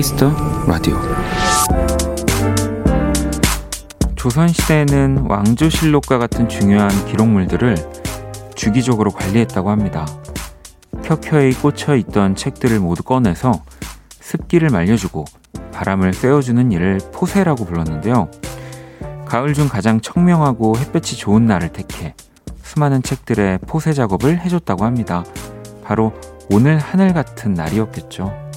Kiss the Radio 조선시대에는 왕조실록과 같은 중요한 기록물들을 주기적으로 관리했다고 합니다. 켜켜이 꽂혀 있던 책들을 모두 꺼내서 습기를 말려주고 바람을 쐬어주는 일을 포쇄라고 불렀는데요. 가을 중 가장 청명하고 햇볕이 좋은 날을 택해 수많은 책들의 포쇄 작업을 해줬다고 합니다. 바로 오늘 하늘 같은 날이었겠죠.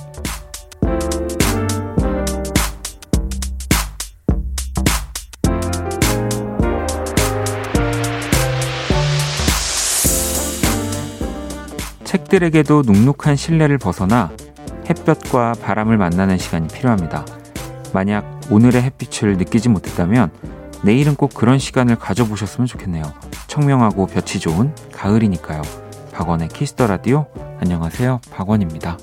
책들에게도 눅눅한 실내를 벗어나 햇볕과 바람을 만나는 시간이 필요합니다. 만약 오늘의 햇빛을 느끼지 못했다면 내일은 꼭 그런 시간을 가져보셨으면 좋겠네요. 청명하고 볕이 좋은 가을이니까요. 박원의 키스터 라디오. 안녕하세요. 박원입니다.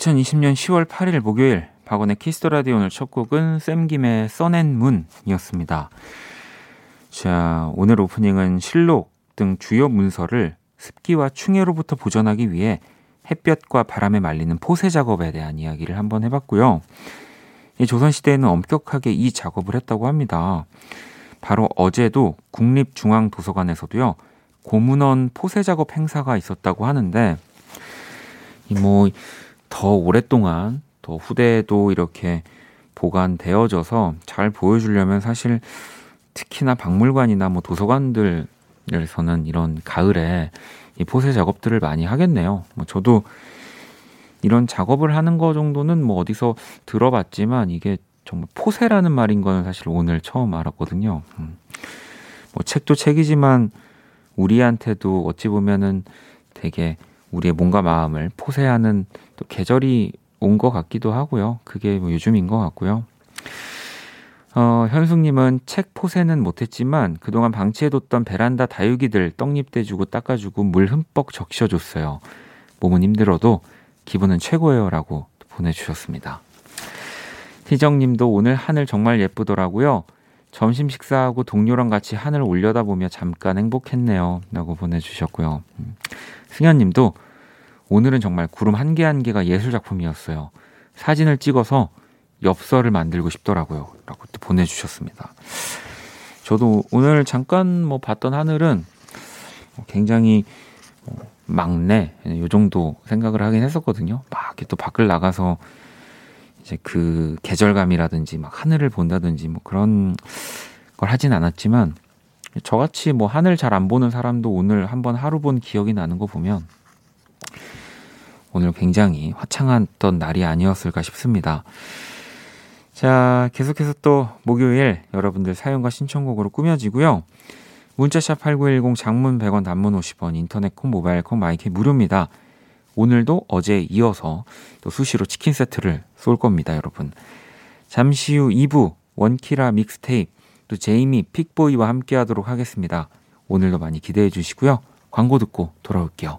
2020년 10월 8일 목요일 박원의 Kiss the Radio 오늘 첫 곡은 샘김의 Sun And Moon이었습니다. 자, 오늘 오프닝은 실록 등 주요 문서를 습기와 충해로부터 보존하기 위해 햇볕과 바람에 말리는 포쇄 작업에 대한 이야기를 한번 해봤고요. 조선시대에는 엄격하게 이 작업을 했다고 합니다. 바로 어제도 국립중앙도서관에서도요, 고문헌 포쇄 작업 행사가 있었다고 하는데, 뭐, 더 오랫동안 더 후대에도 이렇게 보관되어져서 잘 보여주려면 사실 특히나 박물관이나 뭐 도서관들에서는 이런 가을에 이 포세 작업들을 많이 하겠네요. 뭐 저도 이런 작업을 하는 거 정도는 뭐 어디서 들어봤지만 이게 정말 포세라는 말인 거는 사실 오늘 처음 알았거든요. 음. 뭐 책도 책이지만 우리한테도 어찌 보면은 되게 우리의 몸과 마음을 포세하는 또 계절이 온 것 같기도 하고요. 그게 뭐 요즘인 것 같고요. 어, 현숙님은 책 포세는 못했지만 그동안 방치해뒀던 베란다 다육이들 떡잎 떼주고 닦아주고 물 흠뻑 적셔줬어요. 몸은 힘들어도 기분은 최고예요 라고 보내주셨습니다. 희정님도 오늘 하늘 정말 예쁘더라고요. 점심 식사하고 동료랑 같이 하늘 올려다보며 잠깐 행복했네요. 라고 보내주셨고요. 음. 승현님도 오늘은 정말 구름 한 개 한 개가 예술 작품이었어요. 사진을 찍어서 엽서를 만들고 싶더라고요. 라고 또 보내주셨습니다. 저도 오늘 잠깐 뭐 봤던 하늘은 굉장히 뭐 막내, 요 정도 생각을 하긴 했었거든요. 막 이렇게 또 밖을 나가서 이제 그 계절감이라든지 막 하늘을 본다든지 뭐 그런 걸 하진 않았지만 저같이 뭐 하늘 잘 안 보는 사람도 오늘 한번 하루 본 기억이 나는 거 보면 오늘 굉장히 화창했던 날이 아니었을까 싶습니다. 자, 계속해서 또 목요일 여러분들 사연과 신청곡으로 꾸며지고요. 문자샵 8910 장문 100원 단문 50원 인터넷 콩 모바일 콩 마이크 무료입니다. 오늘도 어제 이어서 또 수시로 치킨 세트를 쏠 겁니다, 여러분. 잠시 후 2부 원키라 믹스테이프 또 제이미 픽보이와 함께 하도록 하겠습니다. 오늘도 많이 기대해 주시고요. 광고 듣고 돌아올게요.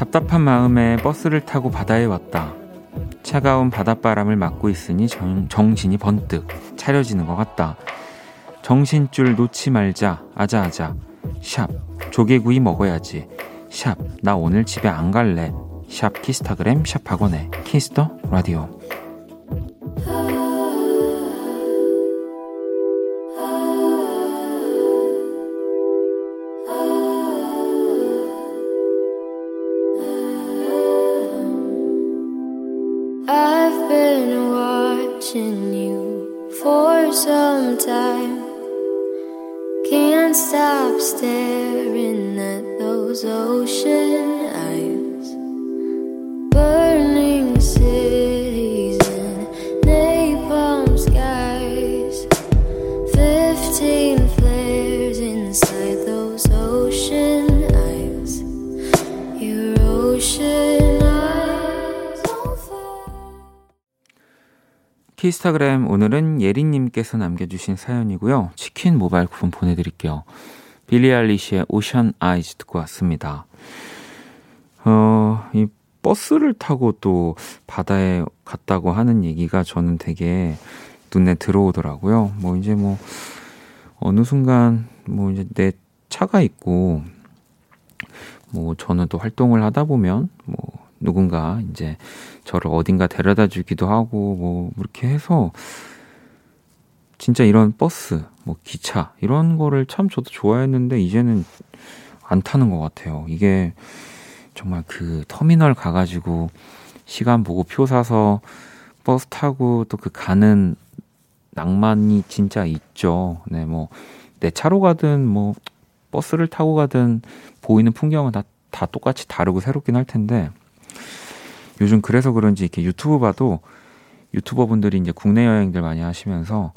답답한 마음에 버스를 타고 바다에 왔다. 차가운 바닷바람을 맞고 있으니 정, 정신이 번뜩 차려지는 것 같다. 정신줄 놓지 말자, 아자아자. 샵, 조개구이 먹어야지. 샵. 나 오늘 집에 안 갈래. 샵. 키스타그램. 샵. 박원의 Kiss the Radio 키스타그램 오늘은 예린님께서 남겨주신 사연이고요. 치킨 모바일 쿠폰 보내드릴게요. 빌리 알리시의 오션 아이즈 듣고 왔습니다. 어, 이 버스를 타고 또 바다에 갔다고 하는 얘기가 저는 되게 눈에 들어오더라고요. 뭐 이제 뭐 어느 순간 뭐 이제 내 차가 있고 뭐 저는 또 활동을 하다 보면 뭐 누군가 이제 저를 어딘가 데려다 주기도 하고 뭐 이렇게 해서 진짜 이런 버스, 뭐 기차 이런 거를 참 저도 좋아했는데 이제는 안 타는 것 같아요. 이게 정말 그 터미널 가가지고 시간 보고 표 사서 버스 타고 또 그 가는 낭만이 진짜 있죠. 네, 뭐 내 차로 가든 뭐 버스를 타고 가든 보이는 풍경은 다, 다 똑같이 다르고 새롭긴 할 텐데 요즘 그래서 그런지 이렇게 유튜브 봐도 유튜버 분들이 이제 국내 여행들 많이 하시면서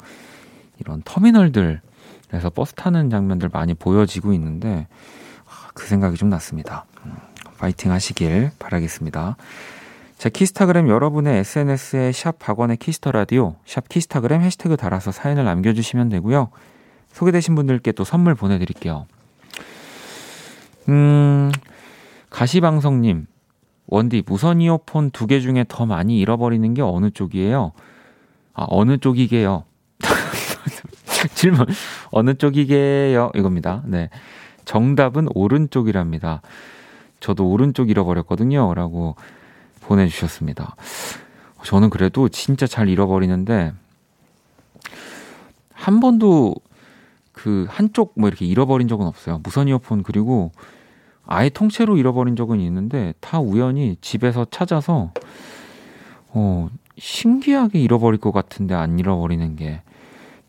이런 터미널들에서 버스 타는 장면들 많이 보여지고 있는데 아, 그 생각이 좀 났습니다. 음, 파이팅 하시길 바라겠습니다. 자, 키스타그램 여러분의 SNS에 샵 박원의 Kiss the Radio, 샵 키스타그램 해시태그 달아서 사연을 남겨주시면 되고요. 소개되신 분들께 또 선물 보내드릴게요. 음, 가시방송님, 원디, 무선 이어폰 두 개 중에 더 많이 잃어버리는 게 어느 쪽이에요? 아, 어느 쪽이게요? 질문, 어느 쪽이게요? 이겁니다. 네. 정답은 오른쪽이랍니다. 저도 오른쪽 잃어버렸거든요. 라고 보내주셨습니다. 저는 그래도 진짜 잘 잃어버리는데, 한 번도 그 한쪽 뭐 이렇게 잃어버린 적은 없어요. 무선 이어폰 그리고 아예 통째로 잃어버린 적은 있는데 다 우연히 집에서 찾아서 어 신기하게 잃어버릴 것 같은데 안 잃어버리는 게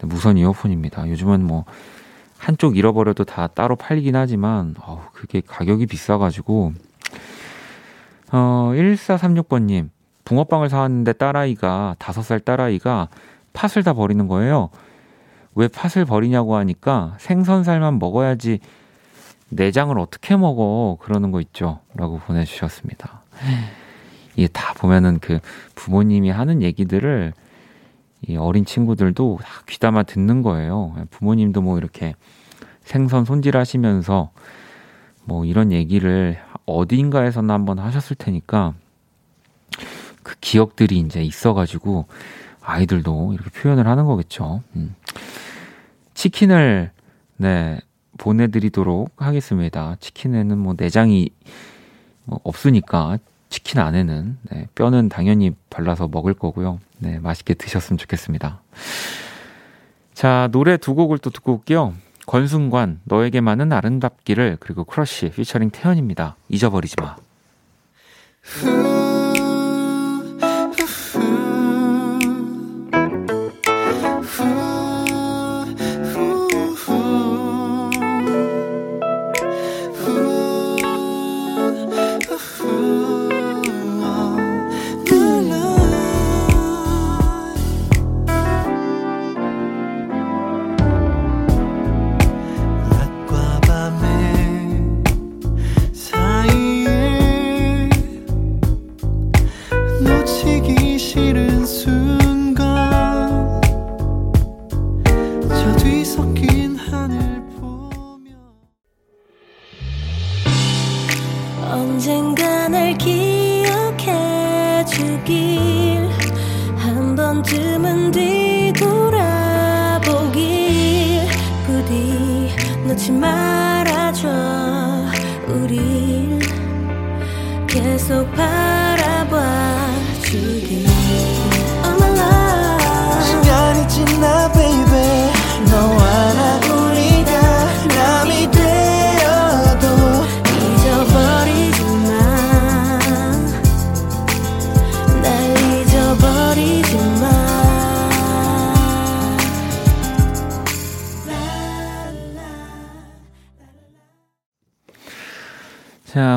무선 이어폰입니다. 요즘은 뭐 한쪽 잃어버려도 다 따로 팔리긴 하지만 어 그게 가격이 비싸가지고 어 1436번님 붕어빵을 사왔는데 딸아이가 다섯 살 딸아이가 팥을 다 버리는 거예요. 왜 팥을 버리냐고 하니까 생선살만 먹어야지 내장을 어떻게 먹어 그러는 거 있죠 라고 보내주셨습니다 이게 다 보면은 그 부모님이 하는 얘기들을 이 어린 친구들도 다 귀담아 듣는 거예요 부모님도 뭐 이렇게 생선 손질하시면서 뭐 이런 얘기를 어디인가에서나 한번 하셨을 테니까 그 기억들이 이제 있어가지고 아이들도 이렇게 표현을 하는 거겠죠. 음. 치킨을 네 보내드리도록 하겠습니다. 치킨에는 뭐 내장이 뭐 없으니까 치킨 안에는 네, 뼈는 당연히 발라서 먹을 거고요. 네 맛있게 드셨으면 좋겠습니다. 자 노래 두 곡을 또 듣고 올게요. 권순관 너에게만은 아름답기를 그리고 크러쉬 피처링 태연입니다. 잊어버리지 마.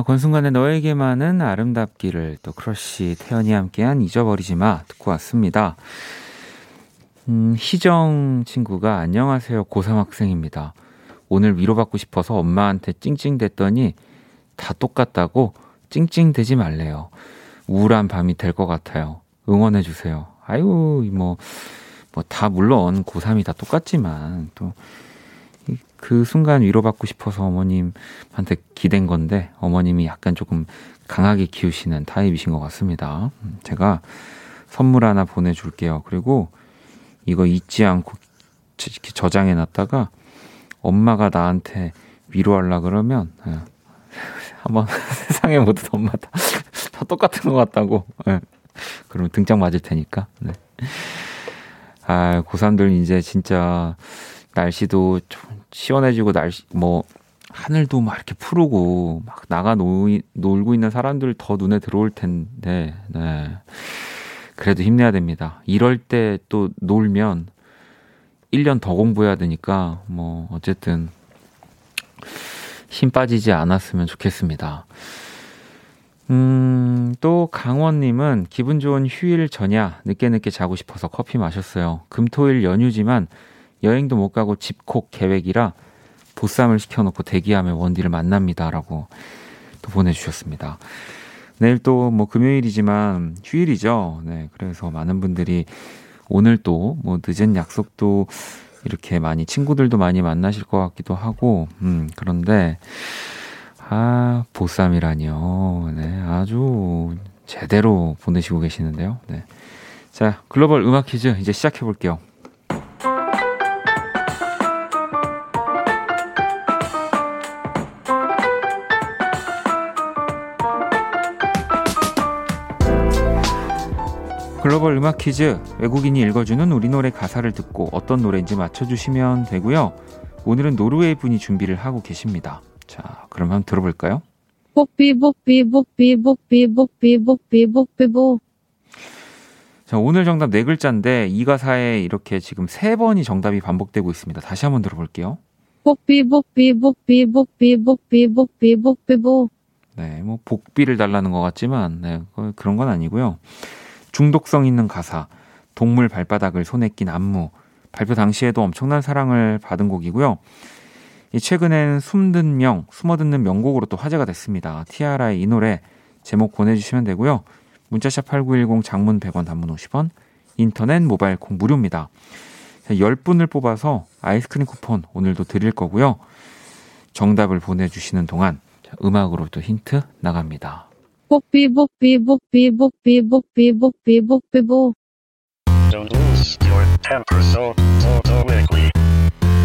권순관의 너에게만은 아름답기를 또 크러쉬 태연이 함께한 잊어버리지 마 듣고 왔습니다. 음, 희정 친구가 안녕하세요. 고3 학생입니다. 오늘 위로받고 싶어서 엄마한테 찡찡댔더니 다 똑같다고 찡찡대지 말래요. 우울한 밤이 될 것 같아요. 응원해 주세요. 아유, 뭐, 뭐, 다 물론 고3이 다 똑같지만 또 그 순간 위로받고 싶어서 어머님한테 기댄 건데 어머님이 약간 조금 강하게 키우시는 타입이신 것 같습니다. 음, 제가 선물 하나 보내줄게요. 그리고 이거 잊지 않고 저장해 놨다가 엄마가 나한테 위로하려 그러면 예, 한번 세상의 모든 엄마 다, 다 똑같은 것 같다고 예, 그러면 등짝 맞을 테니까 네. 아 고3들 이제 진짜 날씨도 좀 시원해지고 날씨 뭐 하늘도 막 이렇게 푸르고 막 나가 놀, 놀고 있는 사람들 더 눈에 들어올 텐데 네. 그래도 힘내야 됩니다. 이럴 때 또 놀면 1년 더 공부해야 되니까 뭐 어쨌든 힘 빠지지 않았으면 좋겠습니다. 음, 또 강원님은 기분 좋은 휴일 전야 늦게 늦게 자고 싶어서 커피 마셨어요. 금토일 연휴지만 여행도 못 가고 집콕 계획이라 보쌈을 시켜놓고 대기하며 원디를 만납니다라고 또 보내주셨습니다. 내일 또 뭐 금요일이지만 휴일이죠. 네, 그래서 많은 분들이 오늘 또 뭐 늦은 약속도 이렇게 많이 친구들도 많이 만나실 것 같기도 하고, 음, 그런데 아, 보쌈이라니요. 네, 아주 제대로 보내시고 계시는데요. 네. 자, 글로벌 음악 퀴즈 이제 시작해 볼게요. 글로벌 음악 퀴즈 외국인이 읽어주는 우리 노래 가사를 듣고 어떤 노래인지 맞춰주시면 되고요. 오늘은 노르웨이 분이 준비를 하고 계십니다. 자, 그럼 한번 들어볼까요? 뽀삐 뽀삐 뽀삐 뽀삐 뽀삐 뽀삐 뽀삐 뽀 자, 오늘 정답 네 글자인데 이 가사에 이렇게 지금 세 번이 정답이 반복되고 있습니다. 다시 한번 들어볼게요. 뽀삐 뽀삐 뽀삐 뽀삐 뽀삐 뽀삐 뽀삐 뽀 네, 뭐 복비를 달라는 것 같지만 네, 그- 그런 건 아니고요. 중독성 있는 가사, 동물 발바닥을 손에 낀 안무, 발표 당시에도 엄청난 사랑을 받은 곡이고요. 이 최근엔 숨든 명, 숨어듣는 명곡으로 또 화제가 됐습니다. 티아라의 이 노래 제목 보내주시면 되고요. 문자샵 8910 장문 100원 단문 50원, 인터넷 모바일 콩 무료입니다. 10분을 뽑아서 아이스크림 쿠폰 오늘도 드릴 거고요. 정답을 보내주시는 동안 자, 음악으로 또 힌트 나갑니다. 뽀삐 뽀삐 뽀삐 뽀삐 뽀삐 뽀삐 뽀삐 뽀 Don't lose your temper so, so, so quickly.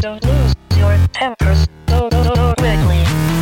Don't lose your temper so, so, so quickly.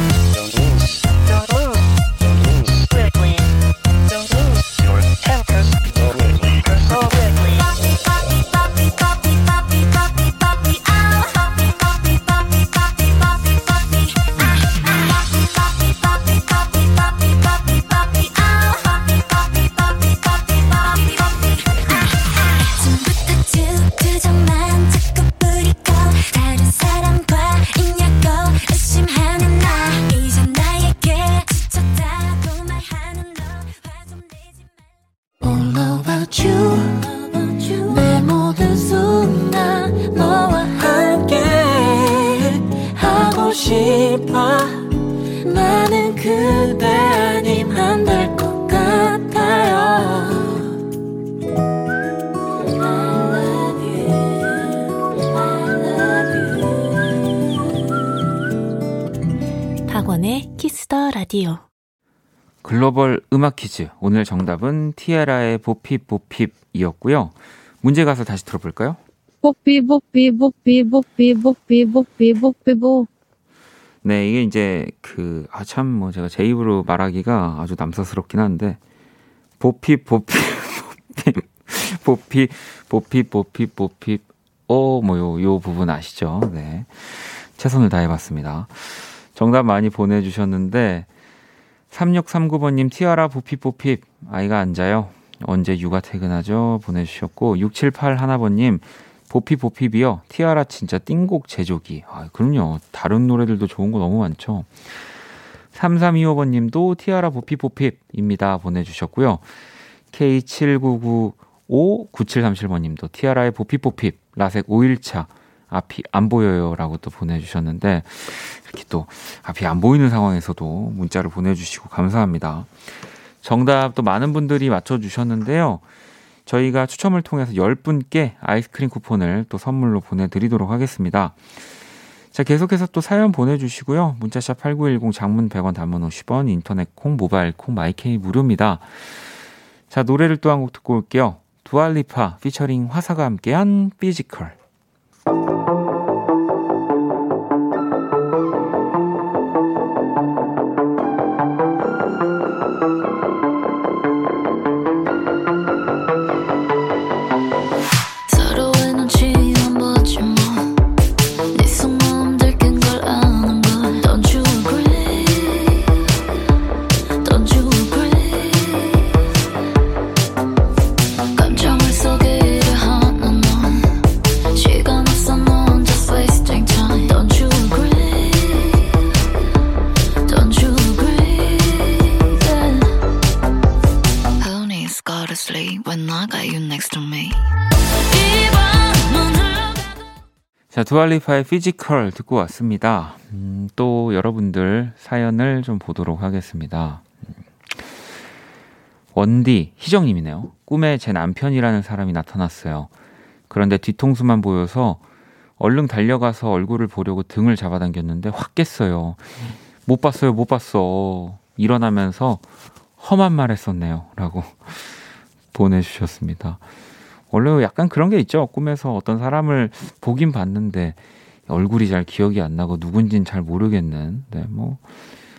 글로벌 음악 퀴즈. 오늘 정답은 티에라의 보핍 보핍이었고요. 문제 가서 다시 들어볼까요? 뽀삐 뽀삐 뽀삐 뽀삐 뽀삐 뽀삐 뽀삐 뽀 네, 이게 이제 그, 아, 참, 뭐 제가 제 입으로 말하기가 아주 남사스럽긴 한데, 보피, 보피, 보피, 보피, 보피, 보피, 어, 뭐 요, 요 부분 아시죠? 네. 최선을 다해 봤습니다. 정답 많이 보내 주셨는데, 3639번님, 티아라, 보피, 아이가 앉아요. 언제 육아 퇴근하죠? 보내주셨고, 678 하나번님, 보피 보피비요. 티아라 진짜 띵곡 제조기. 아, 그럼요. 다른 노래들도 좋은 거 너무 많죠. 3325번님도 티아라 보피 보핍입니다. 보내주셨고요. K79959737번님도 티아라의 보피 보핍 라섹 5일차 앞이 안 보여요라고 또 보내주셨는데 이렇게 또 앞이 안 보이는 상황에서도 문자를 보내주시고 감사합니다. 정답 또 많은 분들이 맞춰주셨는데요. 저희가 추첨을 통해서 10분께 아이스크림 쿠폰을 또 선물로 보내드리도록 하겠습니다. 자, 계속해서 또 사연 보내주시고요. 문자샵 8910 장문 100원 단문 50원 인터넷 콩 모바일 콩 마이케이 무료입니다. 자, 노래를 또 한 곡 듣고 올게요. 두알리파 피처링 화사가 함께한 피지컬. 자, 두아 리파의 Physical 듣고 왔습니다. 음, 또 여러분들 사연을 좀 보도록 하겠습니다. 음. 원디, 희정님이네요. 꿈에 제 남편이라는 사람이 나타났어요. 그런데 뒤통수만 보여서 얼른 달려가서 얼굴을 보려고 등을 잡아당겼는데 확 깼어요. 못 봤어요, 못 봤어. 일어나면서 험한 말 했었네요. 라고 보내주셨습니다. 원래 약간 그런 게 있죠. 꿈에서 어떤 사람을 보긴 봤는데 얼굴이 잘 기억이 안 나고 누군진 잘 모르겠는. 네, 뭐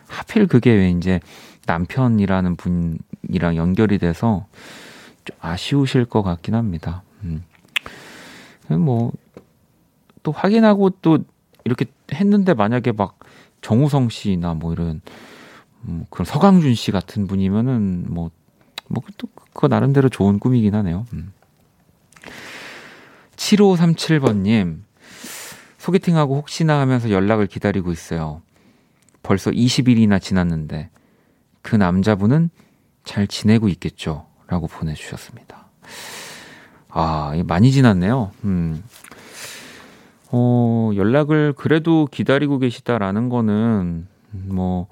하필 그게 왜 이제 남편이라는 분이랑 연결이 돼서 좀 아쉬우실 것 같긴 합니다. 음. 뭐, 또 확인하고 또 이렇게 했는데 만약에 막 정우성 씨나 뭐 이런, 음, 그런 서강준 씨 같은 분이면은 뭐, 뭐 또 그거 나름대로 좋은 꿈이긴 하네요. 음. 7537번님, 소개팅하고 혹시나 하면서 연락을 기다리고 있어요. 벌써 20일이나 지났는데, 그 남자분은 잘 지내고 있겠죠? 라고 보내주셨습니다. 아, 많이 지났네요. 음. 어, 연락을 그래도 기다리고 계시다라는 거는, 뭐,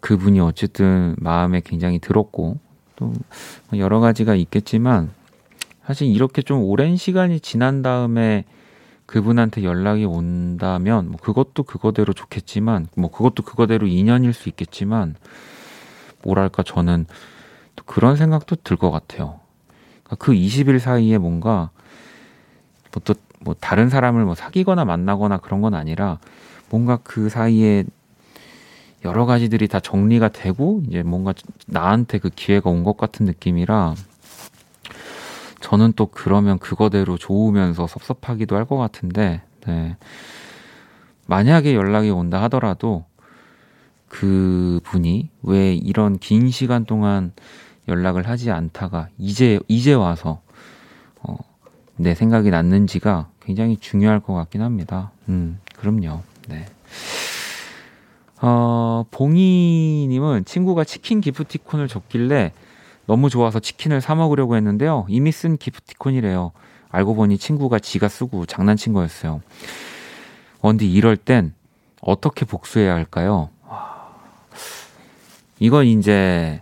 그분이 어쨌든 마음에 굉장히 들었고, 또 여러 가지가 있겠지만, 사실 이렇게 좀 오랜 시간이 지난 다음에 그분한테 연락이 온다면, 뭐 그것도 그거대로 좋겠지만, 뭐 그것도 그거대로 인연일 수 있겠지만, 뭐랄까, 저는 또 그런 생각도 들 것 같아요. 그러니까 그 20일 사이에 뭔가, 뭐 또, 뭐 다른 사람을 뭐 사귀거나 만나거나 그런 건 아니라, 뭔가 그 사이에 여러 가지들이 다 정리가 되고, 이제 뭔가 나한테 그 기회가 온 것 같은 느낌이라, 저는 또 그러면 그거대로 좋으면서 섭섭하기도 할 것 같은데, 네. 만약에 연락이 온다 하더라도 그 분이 왜 이런 긴 시간 동안 연락을 하지 않다가 이제, 이제 와서, 어, 내 생각이 났는지가 굉장히 중요할 것 같긴 합니다. 음, 그럼요. 네. 어, 봉이님은 친구가 치킨 기프티콘을 줬길래 너무 좋아서 치킨을 사 먹으려고 했는데요. 이미 쓴 기프티콘이래요. 알고 보니 친구가 지가 쓰고 장난친 거였어요. 언디 이럴 땐 어떻게 복수해야 할까요? 이건 이제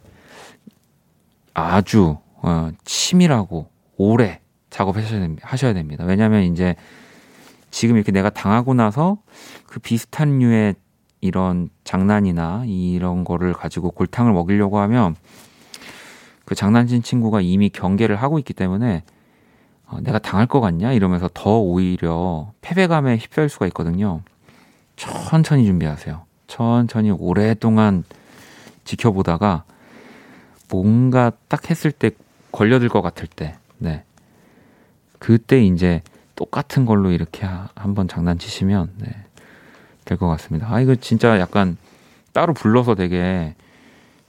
아주 어, 치밀하고 오래 작업하셔야 됩니다. 하셔야 됩니다. 왜냐하면 이제 지금 이렇게 내가 당하고 나서 그 비슷한 류의 이런 장난이나 이런 거를 가지고 골탕을 먹이려고 하면 그 장난친 친구가 이미 경계를 하고 있기 때문에 어, 내가 당할 것 같냐 이러면서 더 오히려 패배감에 휩싸일 수가 있거든요. 천천히 준비하세요. 천천히 오랫동안 지켜보다가 뭔가 딱 했을 때 걸려들 것 같을 때, 네. 그때 이제 똑같은 걸로 이렇게 하- 한번 장난치시면, 네. 될 것 같습니다. 아, 이거 진짜 약간 따로 불러서 되게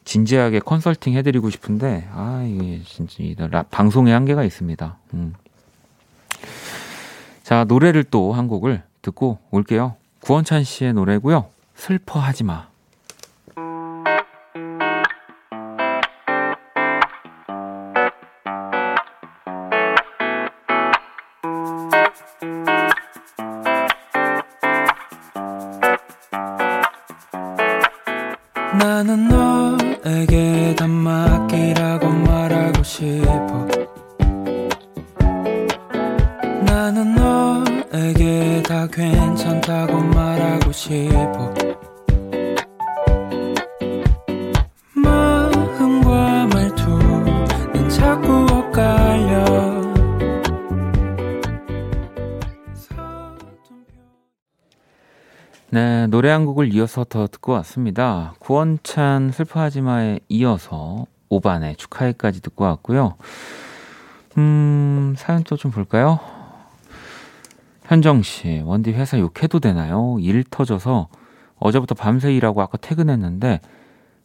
진지하게 컨설팅 해드리고 싶은데, 아, 이게 진짜 방송의 한계가 있습니다. 음. 자, 노래를 또 한 곡을 듣고 올게요. 구원찬 씨의 노래고요. 슬퍼하지 마. 이어서 더 듣고 왔습니다. 구원찬 슬퍼하지 마에 이어서 오반의 축하해까지 듣고 왔고요. 음, 사연 또 좀 볼까요? 현정 씨, 원디 회사 욕해도 되나요? 일 터져서 어제부터 밤새 일하고 아까 퇴근했는데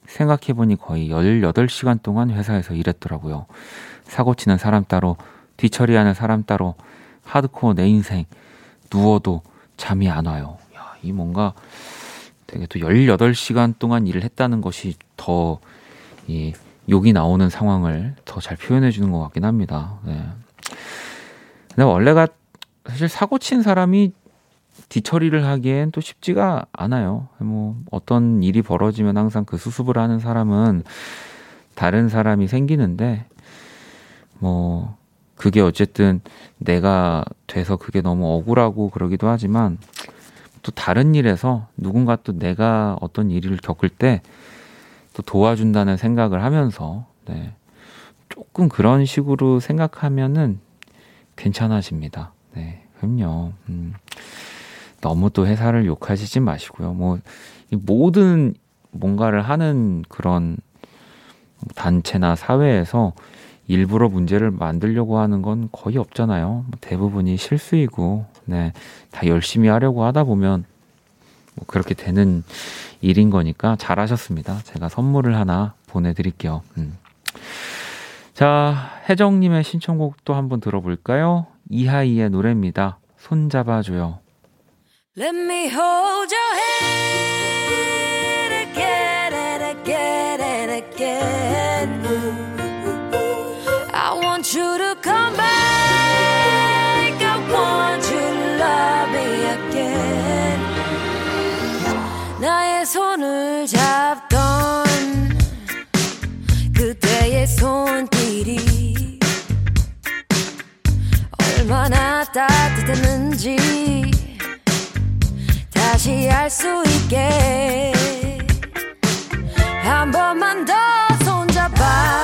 생각해보니 거의 18시간 동안 회사에서 일했더라고요. 사고 치는 사람 따로, 뒤처리하는 사람 따로, 하드코어 내 인생, 누워도 잠이 안 와요. 야, 이 뭔가 되게 또 18시간 동안 일을 했다는 것이 더 이 욕이 나오는 상황을 더 잘 표현해 주는 것 같긴 합니다. 네. 근데 원래가 사실 사고 친 사람이 뒤처리를 하기엔 또 쉽지가 않아요. 뭐 어떤 일이 벌어지면 항상 그 수습을 하는 사람은 다른 사람이 생기는데 뭐 그게 어쨌든 내가 돼서 그게 너무 억울하고 그러기도 하지만 또 다른 일에서 누군가 또 내가 어떤 일을 겪을 때 또 도와준다는 생각을 하면서 네. 조금 그런 식으로 생각하면은 괜찮아집니다. 네, 그럼요. 음, 너무 또 회사를 욕하시지 마시고요. 뭐, 이 모든 뭔가를 하는 그런 단체나 사회에서 일부러 문제를 만들려고 하는 건 거의 없잖아요. 뭐 대부분이 실수이고, 네, 다 열심히 하려고 하다 보면 뭐 그렇게 되는 일인 거니까 잘하셨습니다. 제가 선물을 하나 보내드릴게요. 음. 자, 혜정님의 신청곡도 한번 들어볼까요? 이하이의 노래입니다. 손 잡아줘요. Let me hold your hand 손을 잡던 그때의 손길이 얼마나 따뜻했는지 다시 알 수 있게. 한 번만 더 손잡아줘요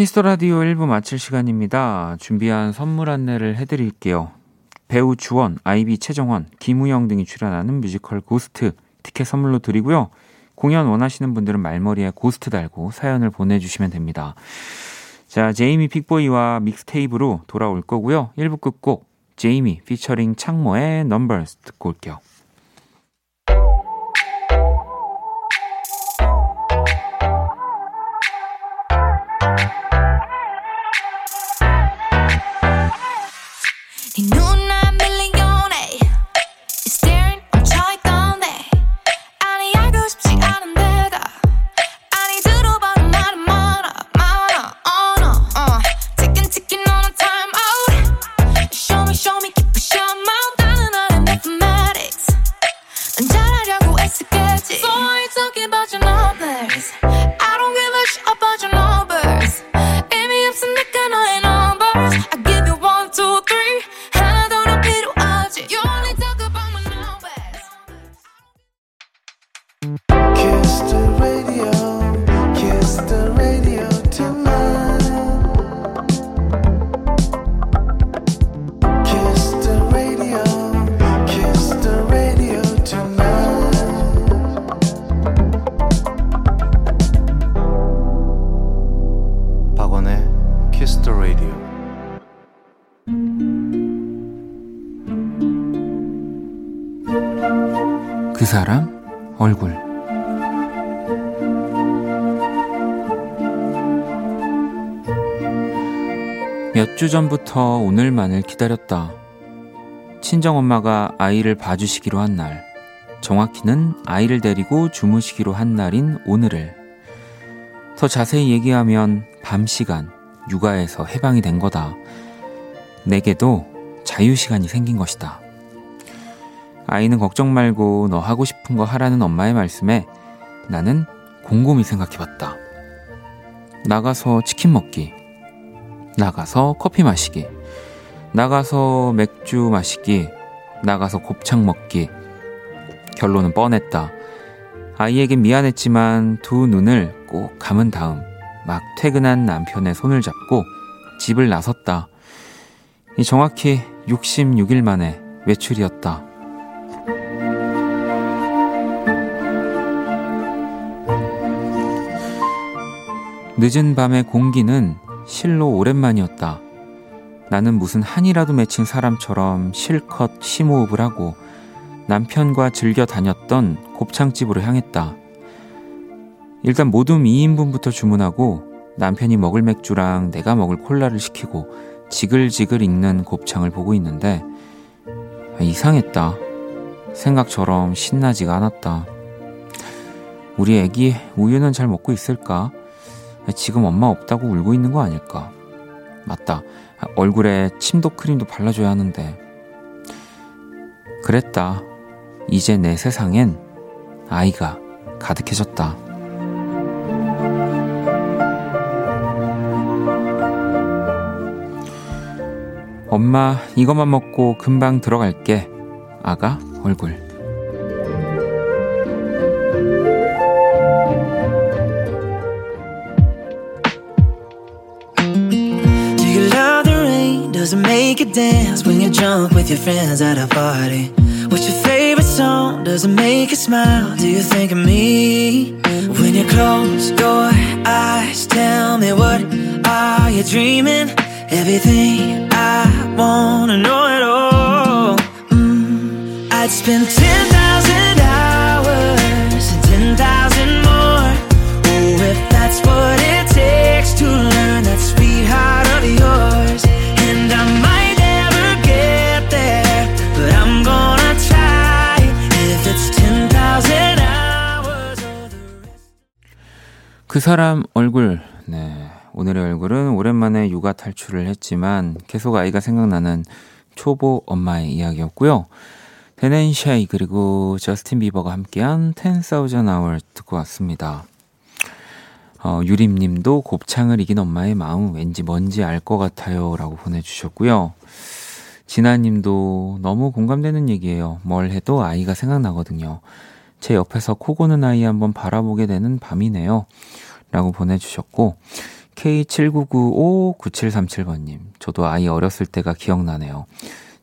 Kiss the Radio 1부 마칠 시간입니다. 준비한 선물 안내를 해드릴게요. 배우 주원, 아이비 최정원, 김우형 등이 출연하는 뮤지컬 고스트 티켓 선물로 드리고요. 공연 원하시는 분들은 말머리에 고스트 달고 사연을 보내주시면 됩니다. 자, 제이미 픽보이와 mixtape로 돌아올 거고요. 1부 끝곡 제이미 피처링 창모의 Numbers 듣고 올게요. 오늘만을 기다렸다. 친정엄마가 아이를 봐주시기로 한 날, 정확히는 아이를 데리고 주무시기로 한 날인 오늘을. 더 자세히 얘기하면 밤 시간, 육아에서 해방이 된 거다. 내게도 자유 시간이 생긴 것이다. 아이는 걱정 말고 너 하고 싶은 거 하라는 엄마의 말씀에 나는 곰곰이 생각해 봤다. 나가서 치킨 먹기. 나가서 커피 마시기. 나가서 맥주 마시기. 나가서 곱창 먹기. 결론은 뻔했다. 아이에게 미안했지만 두 눈을 꼭 감은 다음 막 퇴근한 남편의 손을 잡고 집을 나섰다. 이 정확히 66일 만에 외출이었다. 늦은 밤의 공기는 실로 오랜만이었다. 나는 무슨 한이라도 맺힌 사람처럼 실컷 심호흡을 하고 남편과 즐겨 다녔던 곱창집으로 향했다. 일단 모둠 2인분부터 주문하고 남편이 먹을 맥주랑 내가 먹을 콜라를 시키고 지글지글 익는 곱창을 보고 있는데 이상했다. 생각처럼 신나지가 않았다. 우리 애기 우유는 잘 먹고 있을까? 지금 엄마 없다고 울고 있는 거 아닐까? 맞다. 얼굴에 침도 크림도 발라줘야 하는데. 그랬다. 이제 내 세상엔 아이가 가득해졌다. 엄마, 이것만 먹고 금방 들어갈게. 아가, 얼굴. Does it make you dance when you're drunk with your friends at a party? What's your favorite song? Does it make you smile? Do you think of me? When you close your eyes, tell me what are you dreaming? Everything I wanna know at all. Mm, I'd spend 10,000 그 사람 얼굴. 네. 오늘의 얼굴은 오랜만에 육아 탈출을 했지만 계속 아이가 생각나는 초보 엄마의 이야기였고요. 데넨샤이 그리고 저스틴 비버가 함께한 10,000 Hours 듣고 왔습니다. 어, 유림님도 곱창을 이긴 엄마의 마음 왠지 뭔지 알 것 같아요 라고 보내주셨고요. 진아님도 너무 공감되는 얘기예요. 뭘 해도 아이가 생각나거든요. 제 옆에서 코 고는 아이 한번 바라보게 되는 밤이네요. 라고 보내주셨고, K79959737번님, 저도 아이 어렸을 때가 기억나네요.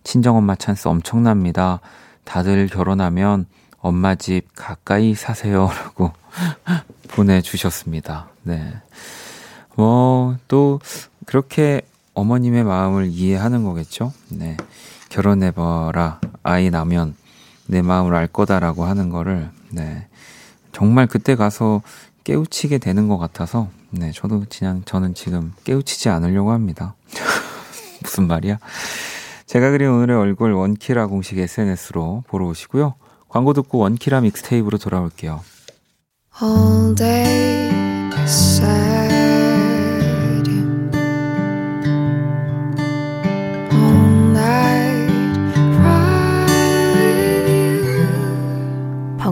친정엄마 찬스 엄청납니다. 다들 결혼하면 엄마 집 가까이 사세요. 라고 보내주셨습니다. 네. 뭐, 또, 그렇게 어머님의 마음을 이해하는 거겠죠? 네. 결혼해봐라. 아이 나면 내 마음을 알 거다라고 하는 거를, 네. 정말 그때 가서 깨우치게 되는 것 같아서, 네. 저도 그냥, 저는 지금 깨우치지 않으려고 합니다. 무슨 말이야? 제가 그린 오늘의 얼굴 원키라 공식 SNS로 보러 오시고요. 광고 듣고 원키라 믹스테이프로 돌아올게요. All day.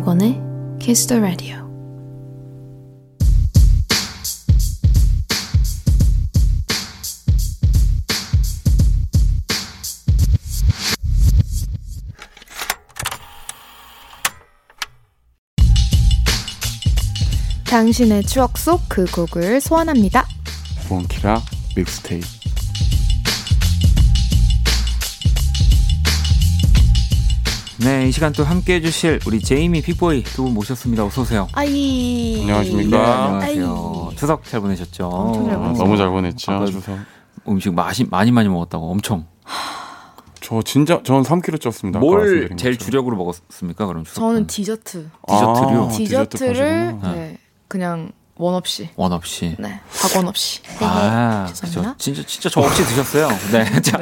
박원의 Kiss the Radio. 당신의 추억 속 그 곡을 소환합니다. 원키라 믹스테이프. 네, 이 시간 또 함께 해주실 우리 제이미 픽보이 두 분 모셨습니다. 어서오세요. 아이. 안녕하십니까. 네, 안녕하세요. 추석 잘 보내셨죠? 엄청 잘 아, 보냈어요. 너무 잘 보냈죠. 추석. 음식 많이 많이 많이 먹었다고 엄청. 저 진짜 전 3kg 쪘습니다. 뭘 제일 것처럼. 주력으로 먹었습니까? 그럼 추석 저는? 디저트. 디저트류? 아, 디저트 디저트를. 네, 그냥 원 없이. 원 없이. 네, 박원 없이. 아, 죄송합니다. 그죠. 진짜 진짜 저 없이 드셨어요. 네. 자,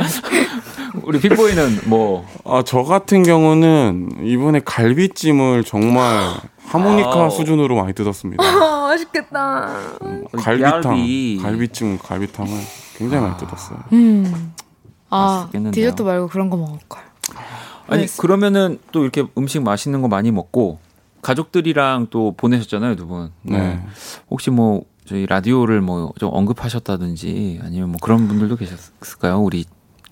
우리 빅보이는 뭐 아, 저 같은 경우는 이번에 갈비찜을 정말 하모니카 아우. 수준으로 많이 뜯었습니다. 아, 맛있겠다. 갈비탕, 갈비. 갈비찜, 갈비탕을 굉장히 많이 뜯었어요. 음. 아, 맛있겠는데요. 디저트 말고 그런 거 먹을 걸. 아니 네. 그러면은 또 이렇게 음식 맛있는 거 많이 먹고 가족들이랑 또 보내셨잖아요, 두 분. 네. 혹시 뭐 저희 라디오를 뭐 좀 언급하셨다든지 아니면 뭐 그런 분들도 계셨을까요? 우리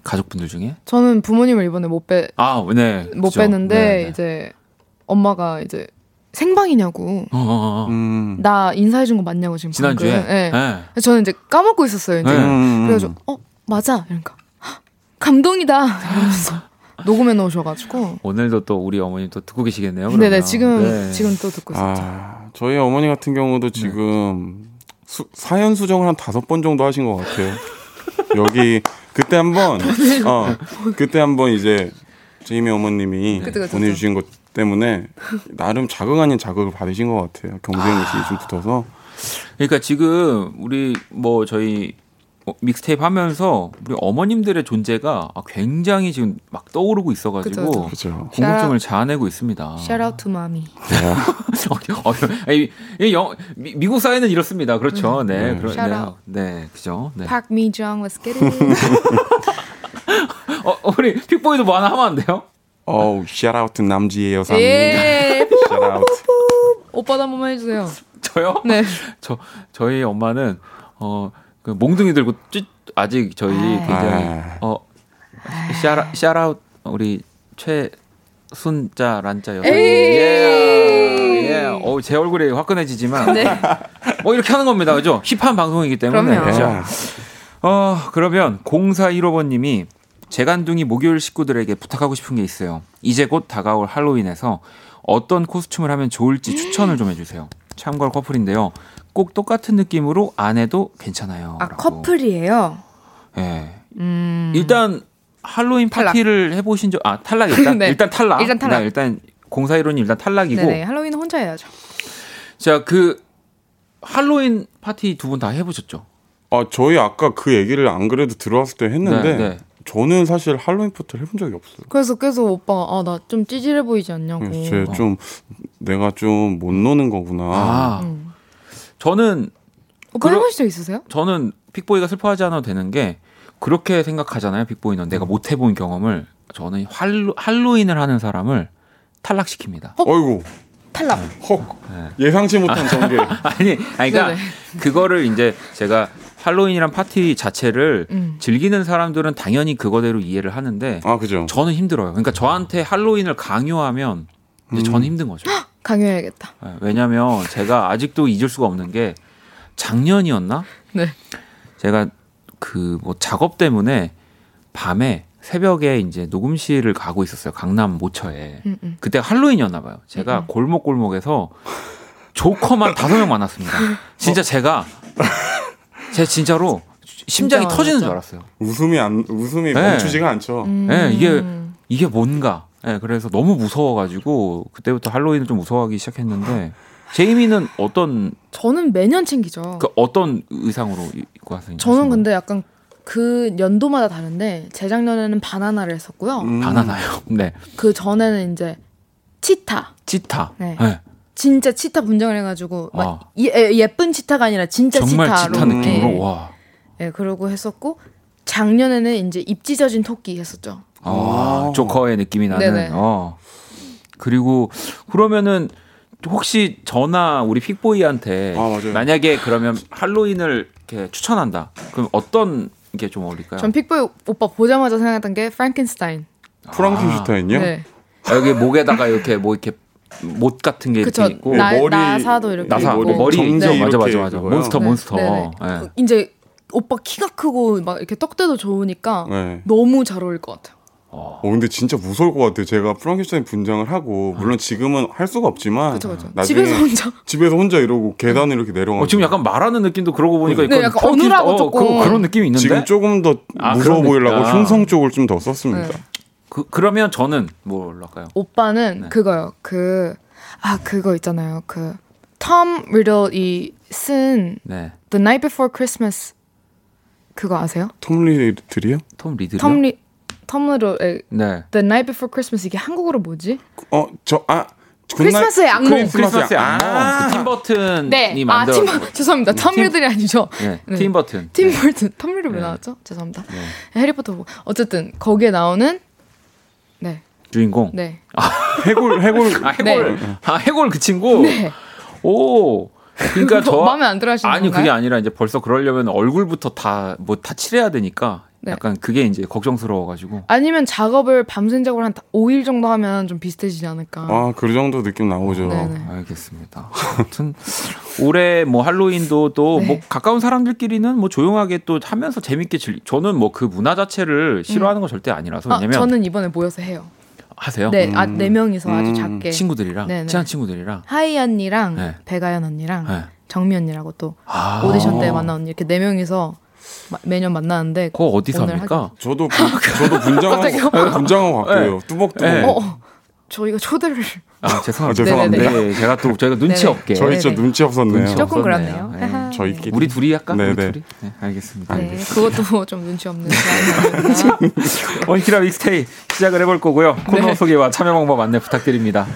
가족분들 중에? 저는 부모님을 이번에 못 빼, 아, 네. 못 그죠. 빼는데 네, 네. 이제 엄마가 이제 생방이냐고 어, 어, 어. 음. 나 인사해 준 거 맞냐고 지금 지난주에. 방금. 네. 네. 저는 이제 까먹고 있었어요. 이제 네. 음. 그래가지고 어 맞아 이러니까 "헉, 감동이다 이러면서 녹음해 놓으셔가지고 오늘도 또 우리 어머님 또 듣고 계시겠네요. 그러면. 네네 지금 네. 지금 또 듣고 있었죠. 아, 저희 어머니 같은 경우도 지금 수- 사연 수정을 한 다섯 번 정도 하신 것 같아요. 여기 그때 한번 어 그때 한번 이제 제이미 어머님이 그때 보내주신 것 때문에 나름 자극 아닌 자극을 받으신 것 같아요. 경쟁 의식이 좀 붙어서. 그러니까 지금 우리 뭐 저희 어, 믹스테이프 하면서 우리 어머님들의 존재가 아, 굉장히 지금 막 떠오르고 있어가지고 그쵸, 그죠. 궁금증을 자아내고 있습니다. Shout out to mommy. 어, 어, 미, 미국 사회는 이렇습니다. 그렇죠. 네, 네. 그러, Shout 네, out. 네, 그죠. 네. Park Me Jung, let's get it. 어, 우리 픽보이도 뭐 하나 하면 안 돼요? 어우 샤라우트 남지의 여사님 예. 샤라우트 오빠도 한 번만 해주세요. 저요? 네. 저 저희 엄마는 어, 그 몽둥이 들고 찌, 아직 저희 아. 굉장히 아. 어 샤라 샤라웃 우리 최순자 란자 여사. 예. 예. 어, 제 얼굴이 화끈해지지만 네. 뭐 이렇게 하는 겁니다. 그죠? 힙한 방송이기 때문에. 자, 어, 그러면 0415번님이 재간둥이 목요일 식구들에게 부탁하고 싶은 게 있어요. 이제 곧 다가올 할로윈에서 어떤 코스튬을 하면 좋을지 추천을 좀 해주세요. 참고로 커플인데요. 꼭 똑같은 느낌으로 안 해도 괜찮아요. 아 라고. 커플이에요. 예. 음. 일단 할로윈 탈락. 파티를 해보신 적, 아, 탈락 일단, 네. 일단 탈락. 일단 탈락. 네, 일단 0415님 일단 탈락이고. 네네 할로윈은 혼자 해야죠. 자, 그 할로윈 파티 두 분 다 해보셨죠? 아 저희 아까 그 얘기를 안 그래도 들어왔을 때 했는데 네, 네. 저는 사실 할로윈 파티를 해본 적이 없어요. 그래서 계속 오빠가 아 나 좀 찌질해 보이지 않냐고. 그래서 제좀 내가 좀 못 노는 거구나. 아, 음. 저는 오빠 그러- 해보신 적 있으세요? 저는 픽보이가 슬퍼하지 않아도 되는 게 그렇게 생각하잖아요. 픽보이는 음. 내가 못 해본 경험을 저는 할로, 할로윈을 하는 사람을 탈락시킵니다. 어이구 탈락. 헉 예상치 못한 전개. 아니, 아니 그러니까 네네. 그거를 이제 제가 할로윈이란 파티 자체를 음. 즐기는 사람들은 당연히 그거대로 이해를 하는데 아 그죠. 저는 힘들어요. 그러니까 저한테 할로윈을 강요하면 이제 저는 힘든 거죠. 강요해야겠다. 네, 왜냐면 제가 아직도 잊을 수가 없는 게 작년이었나? 네. 제가 그 뭐 작업 때문에 밤에 새벽에 이제 녹음실을 가고 있었어요. 강남 모처에. 음, 음. 그때 할로윈이었나 봐요. 제가 골목골목에서 조커만 다섯 명 만났습니다. 진짜 제가 제 진짜로 심장이 진짜 터지는. 줄 알았어요. 웃음이 안 웃음이 네. 멈추지가 않죠. 음. 네, 이게 이게 뭔가. 네, 그래서 너무 무서워가지고 그때부터 할로윈을 좀 무서워하기 시작했는데 제이미는 어떤 저는 매년 챙기죠. 그 어떤 의상으로 입고 왔어요? 저는 근데 약간 그 연도마다 다른데 재작년에는 바나나를 했었고요. 음. 바나나요. 네, 그 전에는 이제 치타. 치타. 네. 네. 진짜 치타 분장을 해가지고 막 아. 예, 예쁜 치타가 아니라 진짜 정말 치타로. 치타 느낌으로 네. 와. 네, 그러고 했었고 작년에는 이제 입 찢어진 토끼 했었죠. 아, 아. 조커의 느낌이 나는. 네네. 어. 그리고 그러면은 혹시 저나 우리 픽보이한테 아. 만약에 그러면 할로윈을 이렇게 추천한다. 그럼 어떤 게 좀 어울릴까요? 전 픽보이 오빠 보자마자 생각했던 게 프랑켄스타인. 프랑켄슈타인요? 네. 아, 여기 목에다가 이렇게 뭐 이렇게 못 같은 게 그쵸. 있고 나, 머리- 나사도 이렇게 나사 있고. 뭐 머리 정지 맞아 맞아 맞아 그거요? 몬스터 네, 몬스터 네네. 예. 이제 오빠 키가 크고 막 이렇게 떡대도 좋으니까 네. 너무 잘 어울릴 것 같아요. 어, 근데 진짜 무서울 것 같아요. 제가 프랑켄슈타인 분장을 하고 물론 지금은 할 수가 없지만 그쵸, 그쵸. 나중에 집에서 혼자. 집에서 혼자 이러고 계단을 이렇게 내려가. 어, 지금 약간 말하는 느낌도 그러고 보니까 네, 약간 어눌하고 조금. 그, 런 느낌이 있는데 지금 조금 더 아, 무서워 보이려고 느낌. 흉성 쪽을 좀 더 썼습니다. 네. 그, 그러면 저는 뭘로 할까요? 오빠는 네. 그거요. 그, 아, 그거 있잖아요. 그, 톰 리들이 쓴 네. The Night Before Christmas 그거 아세요? 톰 리들이요? 톰 리들이요? 톰 리, 톰 리들의 네. The Night Before Christmas 이게 한국어로 뭐지? 어, 저 아. 크리스마스의 악몽. 크리스마스의 악몽. 아. 그 팀버튼이 네. 아, 만들어. 팀, 죄송합니다. 톰 팀- 리들이 아니죠. 네. 네. 팀버튼. 팀 버튼. 톰 리들 왜 네. 나왔죠? 죄송합니다. 해리포터 보고. 어쨌든 거기에 나오는 네. 주인공. 네. 해골 해골 아 해골. 네. 아 해골 그 친구. 네. 오. 그러니까 저 마음에 안 들어 하시는 아니 건가요? 그게 아니라 이제 벌써 그러려면 얼굴부터 다 뭐다 칠해야 되니까 네. 약간 그게 이제 걱정스러워가지고. 아니면 작업을 밤샘 작업을 한 5일 정도 하면 좀 비슷해지지 않을까. 아, 그 정도 느낌 나오죠. 네네. 알겠습니다. 아무튼 올해 뭐 할로윈도 또뭐 네. 가까운 사람들끼리는 뭐 조용하게 또 하면서 재밌게 즐. 저는 뭐 그 문화 자체를 싫어하는 건 절대 아니라서 아, 왜냐면 저는 이번에 모여서 해요. 하세요. 네, 아, 네 명이서 아주 음. 작게. 친구들이랑 네네. 친한 친구들이랑. 하이 언니랑 네. 배가연 언니랑 네. 정미 언니라고 또 아. 오디션 때 만난 언니 이렇게 네 명이서 마- 매년 만나는데 그거 어디서 합니까? 저도 분, 저도 분장하고 분장하고 갈게요. 뚜벅뚜벅. 네. 어, 어, 저희가 초대를 아 죄송합니다. 아, 죄송합니다. 네, 제가 또 저희가 눈치 네네. 없게. 저희 진짜. 눈치 없었네요. 눈치 조금 없었네요. 그렇네요. 네. 저희끼리. 우리 둘이? 우리 네네. 둘이? 네, 알겠습니다. 네, 그것도 좀 눈치 없는. 원키라 믹스테이 시작을 해볼 거고요. 코너 네. 소개와 참여 방법 안내 부탁드립니다.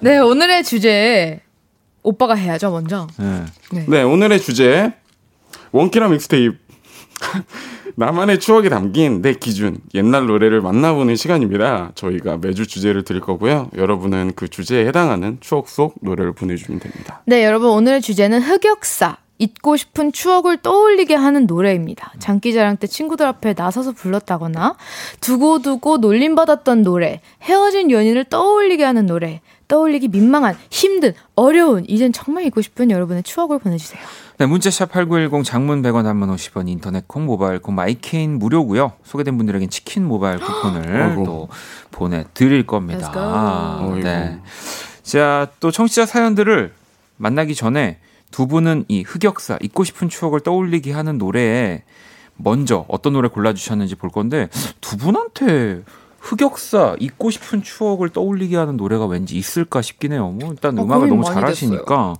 네, 오늘의 주제 오빠가 해야죠 먼저. 네. 네. 네, 오늘의 주제 원키라 믹스테이프 나만의 추억이 담긴 내 기준 옛날 노래를 만나보는 시간입니다. 저희가 매주 주제를 드릴 거고요. 여러분은 그 주제에 해당하는 추억 속 노래를 보내주시면 됩니다. 네, 여러분 오늘의 주제는 흑역사. 잊고 싶은 추억을 떠올리게 하는 노래입니다. 장기자랑 때 친구들 앞에 나서서 불렀다거나 두고두고 놀림받았던 노래, 헤어진 연인을 떠올리게 하는 노래, 떠올리기 민망한, 힘든, 어려운, 이젠 정말 잊고 싶은 여러분의 추억을 보내주세요. 네, 문자샵 8910 장문 100원 단문 50원 인터넷 콩 모바일 콩 My K는 무료고요. 소개된 분들에겐 치킨 모바일 쿠폰을. 또 보내 드릴 겁니다. Let's go. 네. 자, 또 청취자 사연들을 만나기 전에 두 분은 이 흑역사, 잊고 싶은 추억을 떠올리게 하는 노래에 먼저 어떤 노래 골라 주셨는지 볼 건데 두 분한테 흑역사, 잊고 싶은 추억을 떠올리게 하는 노래가 왠지 있을까 싶긴 해요. 뭐 일단 어, 음악을 너무 잘하시니까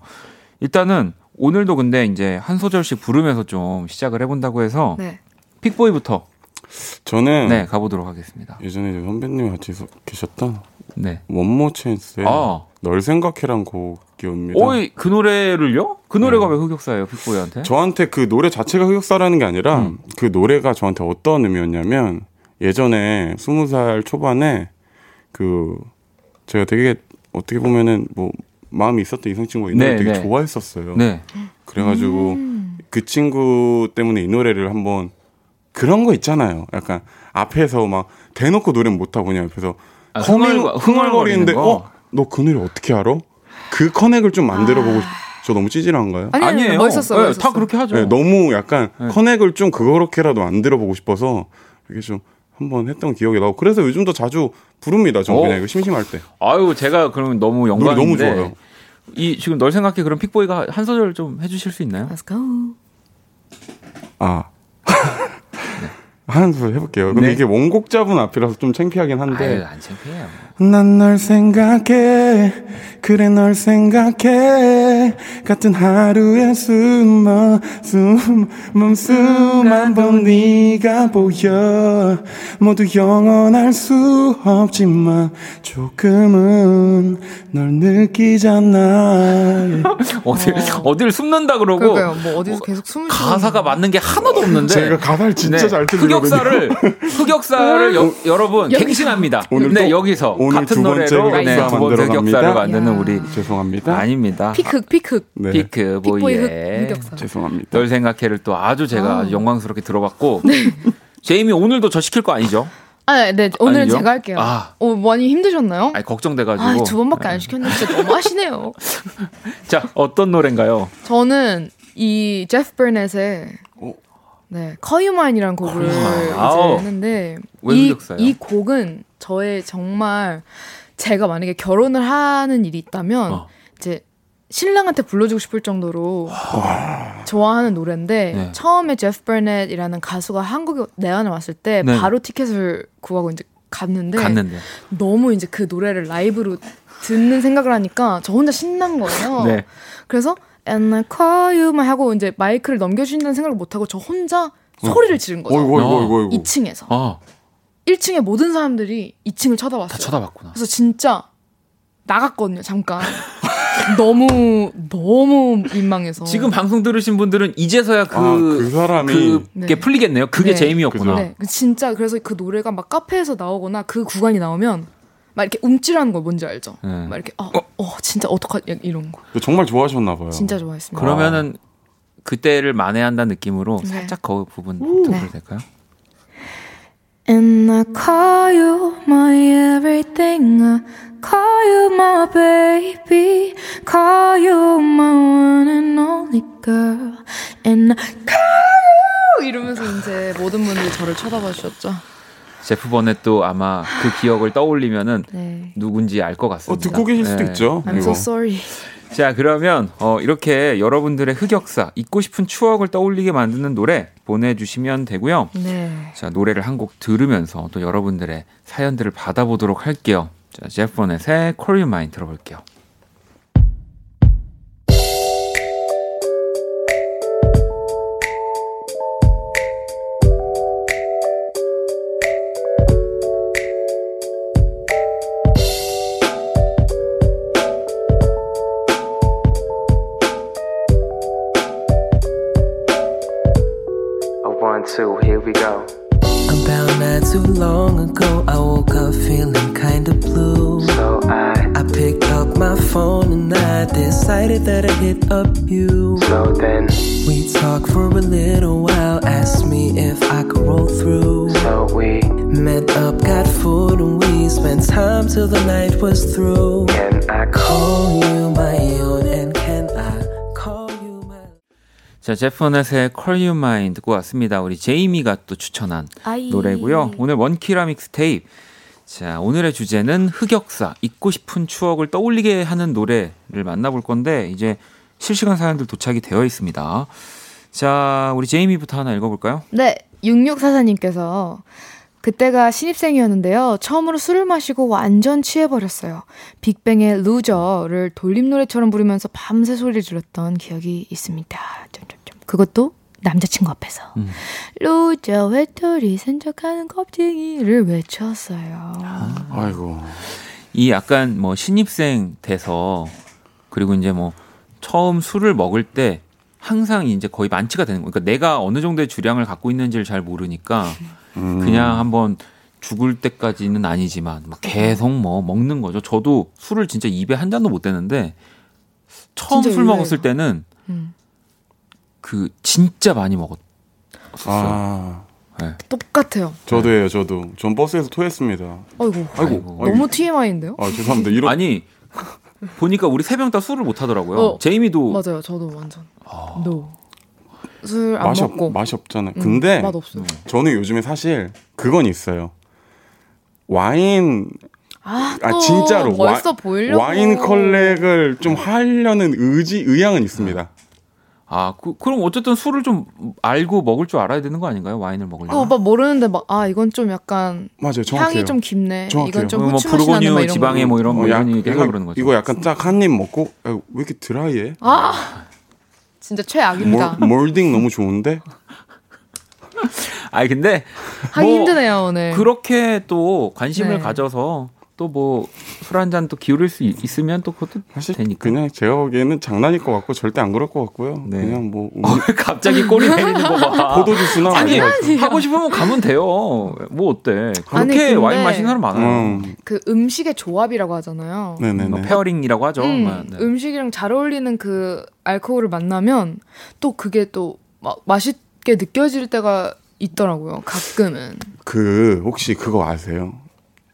일단은 오늘도 근데 이제 한 소절씩 부르면서 좀 시작을 해본다고 해서 네. 픽보이부터 저는 네 가보도록 하겠습니다. 예전에 선배님 같이 서- 계셨던 네. 원모 찬스의 아. 널 생각해란 곡이옵니다. 오이 그 노래를요? 그 노래가 왜 흑역사예요, 픽보이한테? 저한테 그 노래 자체가 흑역사라는 게 아니라 음. 그 노래가 저한테 어떤 의미였냐면 예전에 스무 살 초반에 그 제가 되게 어떻게 보면은 뭐 마음이 있었던 이성 친구가 이 노래 네, 되게 네. 좋아했었어요. 네. 그래가지고 음. 그 친구 때문에 이 노래를 한번 그런 거 있잖아요. 약간 앞에서 막 대놓고 노래는 못하고 그냥 옆에서 아, 허밍- 흥얼- 흥얼거리는데? 어? 너 그 노래 어떻게 알아? 그 커넥을 좀 만들어 보고 싶... 저 너무 찌질한가요? 아니, 아니, 아니에요. 멋있었어요. 네. 다 그렇게 하죠. 네, 너무 약간 네. 커넥을 좀 그렇게라도 만들어 보고 싶어서 이게 좀 한번 했던 기억이 나고 그래서 요즘도 자주 부릅니다. 전 어. 그냥 이거 심심할 때. 아유, 제가 그러면 너무 노래 영광인데. 너무 좋아요. 이 지금 널 생각해 그럼 픽보이가 한 소절 좀 해주실 수 있나요? Let's go. 아. 하는 소리 해볼게요. 근데 네. 이게 원곡자분 앞이라서 좀 창피하긴 한데. 아유, 안 창피해요. 난 널 생각해. 그래 널 생각해. 같은 하루에 숨어 수만 번 네가 보여. 모두 영원할 수 없지만 조금은 널 느끼잖아. 어딜 어딜 숨는다 그러고. 뭐 어디서 계속 숨을 쉬는 가사가 맞는 게 하나도 없는데. 제가 가사를 진짜 네, 잘 틀리거든요 흑역사를 흑역사를 여, 여러분 갱신합니다. 오늘 네 또- 여기서 오늘 같은 두 번째 노래로 네, 흑역사 두 번째 갑니다. 만드는 야. 우리 죄송합니다 아닙니다. 피크 피크. 네. 피크 보이의 흑역사. 죄송합니다 널 생각해를 또 아주 제가 아. 아주 영광스럽게 들어봤고 제이미 오늘도 저 시킬 거 아니죠? 아, 네. 오늘은 아니죠? 제가 할게요. 아. 어, 많이 힘드셨나요? 아니 걱정돼가지고 아, 두 번밖에 안 시켰는데 너무 하시네요. 자 어떤 노래인가요? 저는 이 제프 버넷의 네, 커유만이라는 곡을 이제. 했는데 왜 이? 이 곡은 저의 정말 제가 만약에 결혼을 하는 일이 있다면 어. 이제 신랑한테 불러주고 싶을 정도로 좋아하는 노래인데 네. 처음에 제프 버넷이라는 가수가 한국에 내한을 왔을 때 네. 바로 티켓을 구하고 이제 갔는데 갔는데. 너무 이제 그 노래를 라이브로 듣는 생각을 하니까 저 혼자 신난 거예요. 네. 그래서 And I call you만 하고 이제 마이크를 넘겨주신다는 생각을 못 하고 저 혼자 소리를 지른 거죠. 어이구, 어이구, 어이구, 어이구. 2층에서. 아, 1층에 모든 사람들이 2층을 쳐다봤어요. 다 쳐다봤구나. 그래서 진짜 나갔거든요, 잠깐. 너무 너무 민망해서. 지금 방송 들으신 분들은 이제서야 그, 아, 그 사람이 그게 네. 풀리겠네요. 그게 네. 제임이었구나. 네, 그 진짜 그래서 그 노래가 막 카페에서 나오거나 그 구간이 나오면 막 이렇게 움찔하는 거 뭔지 알죠? 네. 막 이렇게 어, 어 진짜 어떡하지 이런 거. 정말 좋아하셨나 봐요. 진짜 좋아했습니다. 그러면은 그때를 만회한다는 느낌으로 네. 살짝 그 부분 들어도 네. 될까요? And I call you my everything. I call you my baby. Call you my one and only girl. And I call you 이러면서 이제 모든 분들이 저를 쳐다봐 주셨죠. 제프 버넷도 아마 그 기억을 떠올리면은 네. 누군지 알것 어, 같습니다. 듣고 계실 수도 네. 있죠. I'm so sorry. 자, 그러면 어, 이렇게 여러분들의 흑역사, 잊고 싶은 추억을 떠올리게 만드는 노래 보내주시면 되고요. 네. 자, 노래를 한 곡 들으면서 또 여러분들의 사연들을 받아보도록 할게요. 자, 제프 버넷의 Call You Mine 들어볼게요. Too long ago, I woke up feeling kinda blue. So I, I picked up my phone and I decided that I'd hit up you. so then, We talked for a little while, asked me if I could roll through. so we Met up, got food, and we spent time till the night was through. can I Call you my own, and can I call you my 자, 제프 버넷의 Call You Mine 듣고 왔습니다. 우리 제이미가 또 추천한 아이. 노래고요. 오늘 원키라 믹스테이프. 자, 오늘의 주제는 흑역사, 잊고 싶은 추억을 떠올리게 하는 노래를 만나볼 건데 이제 실시간 사연들 도착이 되어 있습니다. 자, 우리 제이미부터 하나 읽어볼까요? 네, 6644님께서 그때가 신입생이었는데요. 처음으로 술을 마시고 완전 취해버렸어요. 빅뱅의 루저를 돌림 노래처럼 부르면서 밤새 소리를 질렀던 기억이 있습니다. 점점점. 그것도 남자친구 앞에서. 음. Loser 외톨이 센 척하는 겁쟁이를 외쳤어요. 아이고. 이 약간 뭐 신입생 돼서 그리고 이제 뭐 처음 술을 먹을 때 항상 이제 거의 만취가 되는 거예요. 그러니까 내가 어느 정도의 주량을 갖고 있는지를 잘 모르니까 음. 그냥 한번 죽을 때까지는 아니지만 막 계속 뭐 먹는 거죠. 저도 술을 진짜 입에 한 잔도 못 대는데 처음 술 의외예요. 먹었을 때는 음. 그 진짜 많이 먹었었어요. 아, 네. 똑같아요. 저도예요, 저도. 전 버스에서 토했습니다. 아이고. 아이고. 너무 TMI인데요? 아, 죄송합니다. 이런 아니 보니까 우리 세 명 다 술을 못 하더라고요. 어, 제이미도 맞아요. 저도 완전. No. 술 안 맛이, 없, 먹고. 맛이 없잖아요. 음, 근데 맛 없어요. 저는 요즘에 사실 그건 있어요. 와인 아, 아또 진짜로 와, 보이려고. 와인 collect을 좀 하려는 의지 의향은 있습니다. 아, 그, 그럼 어쨌든 술을 좀 알고 먹을 줄 알아야 되는 거 아닌가요? 와인을 그 먹으려면. 오빠 모르는데 막 아 이건 좀 약간 맞아요, 정확해요. 향이 좀 깊네. 정확해요. 이건 좀뭐 후추 맛이 나네. 지방에 거. 뭐 이런 뭐 어, 약- 이런 얘기 하려고 이거- 그러는 거죠. 이거 약간 딱 한 입 먹고 야, 왜 이렇게 드라이해? 아 진짜 최악입니다. 몰, 몰딩 너무 좋은데? 아니 근데 하기 뭐 힘드네요 오늘. 그렇게 또 관심을 네. 가져서 또 뭐 술 한 잔 또 기울일 수 있- 있으면 또 그것도 사실 되니까. 그냥 제가 보기에는 장난일 것 같고 절대 안 그럴 것 같고요. 네. 그냥 뭐 음, 어, 왜 갑자기 꼬리 내리는 거 봐. 포도 주스나 아니. 하고 싶으면 가면 돼요. 뭐 어때? 그렇게 아니, 와인 마시는 사람 많아요. 음, 그 음식의 조합이라고 하잖아요. 뭐 네네네. pairing이라고 하죠. 음, 막, 네. 음식이랑 잘 어울리는 그 알코올을 만나면 또 그게 또 마, 맛있게 느껴질 때가 있더라고요. 가끔은. 그 혹시 그거 아세요?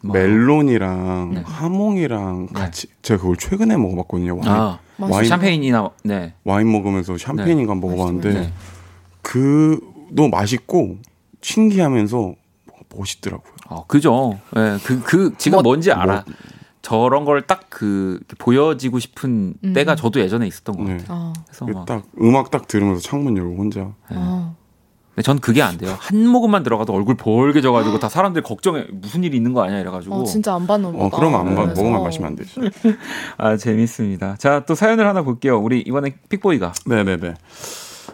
뭐. 멜론이랑 네. 하몽이랑 같이 제가 그걸 최근에 먹어봤거든요. 와인, 아, 와인 샴페인이나 네. 와인 먹으면서 샴페인인가 먹어봤는데 네. 그 너무 맛있고 신기하면서 멋있더라고요. 어, 그죠. 예, 그, 그, 지금 뭐- 뭔지 알아. 저런 걸 딱 그, 보여지고 싶은 음. 때가 저도 예전에 있었던 것 네. 같아요. 어. 그래서 그 막, 딱 음악 딱 들으면서 창문 열고 혼자 어. 근데 전 그게 안 돼요. 한 모금만 들어가도 얼굴 벌게 져가지고 다 사람들이 걱정해. 무슨 일이 있는 거 아니야? 이래가지고. 어, 진짜 안 봤나 보다. 어 그러면 안 마- 그래서. 먹으면 마시면 안 되지. 아, 재밌습니다. 자, 또 사연을 하나 볼게요. 우리 이번에 픽보이가. 네네네.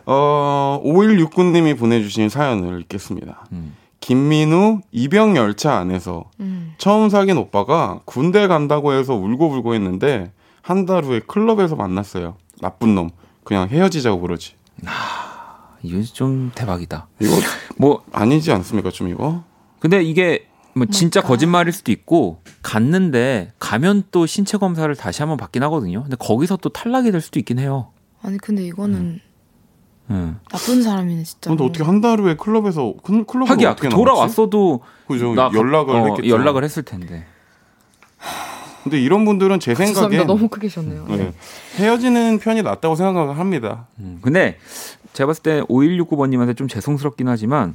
어 5169님이 보내주신 사연을 읽겠습니다. 음. 김민우 입영 열차 안에서 음. 처음 사귄 오빠가 군대 간다고 해서 울고불고 했는데 한 달 후에 클럽에서 만났어요. 나쁜 놈. 그냥 헤어지자고 그러지. 이거 좀 대박이다. 이거 뭐, 아니지 않습니까? 좀 이거? 근데 이게 뭐 진짜 그러니까. 거짓말일 수도 있고 갔는데 가면 또 신체 검사를 다시 한번 받긴 하거든요. 근데 거기서 또 탈락이 될 수도 있긴 해요. 아니 근데 이거는 음. 나쁜 사람이네 진짜. 근데 어떻게 한 달 후에 클럽에서 클- 클럽으로 하기야? 돌아왔어도 그죠? 나 가- 연락을 어, 했겠죠. 연락을 했을 텐데. 근데 이런 분들은 제 죄송합니다. 생각엔 너무 크게 셨네요. 네, 헤어지는 편이 낫다고 생각을 합니다. 음, 근데 제가 봤을 때 5169번님한테 좀 죄송스럽긴 하지만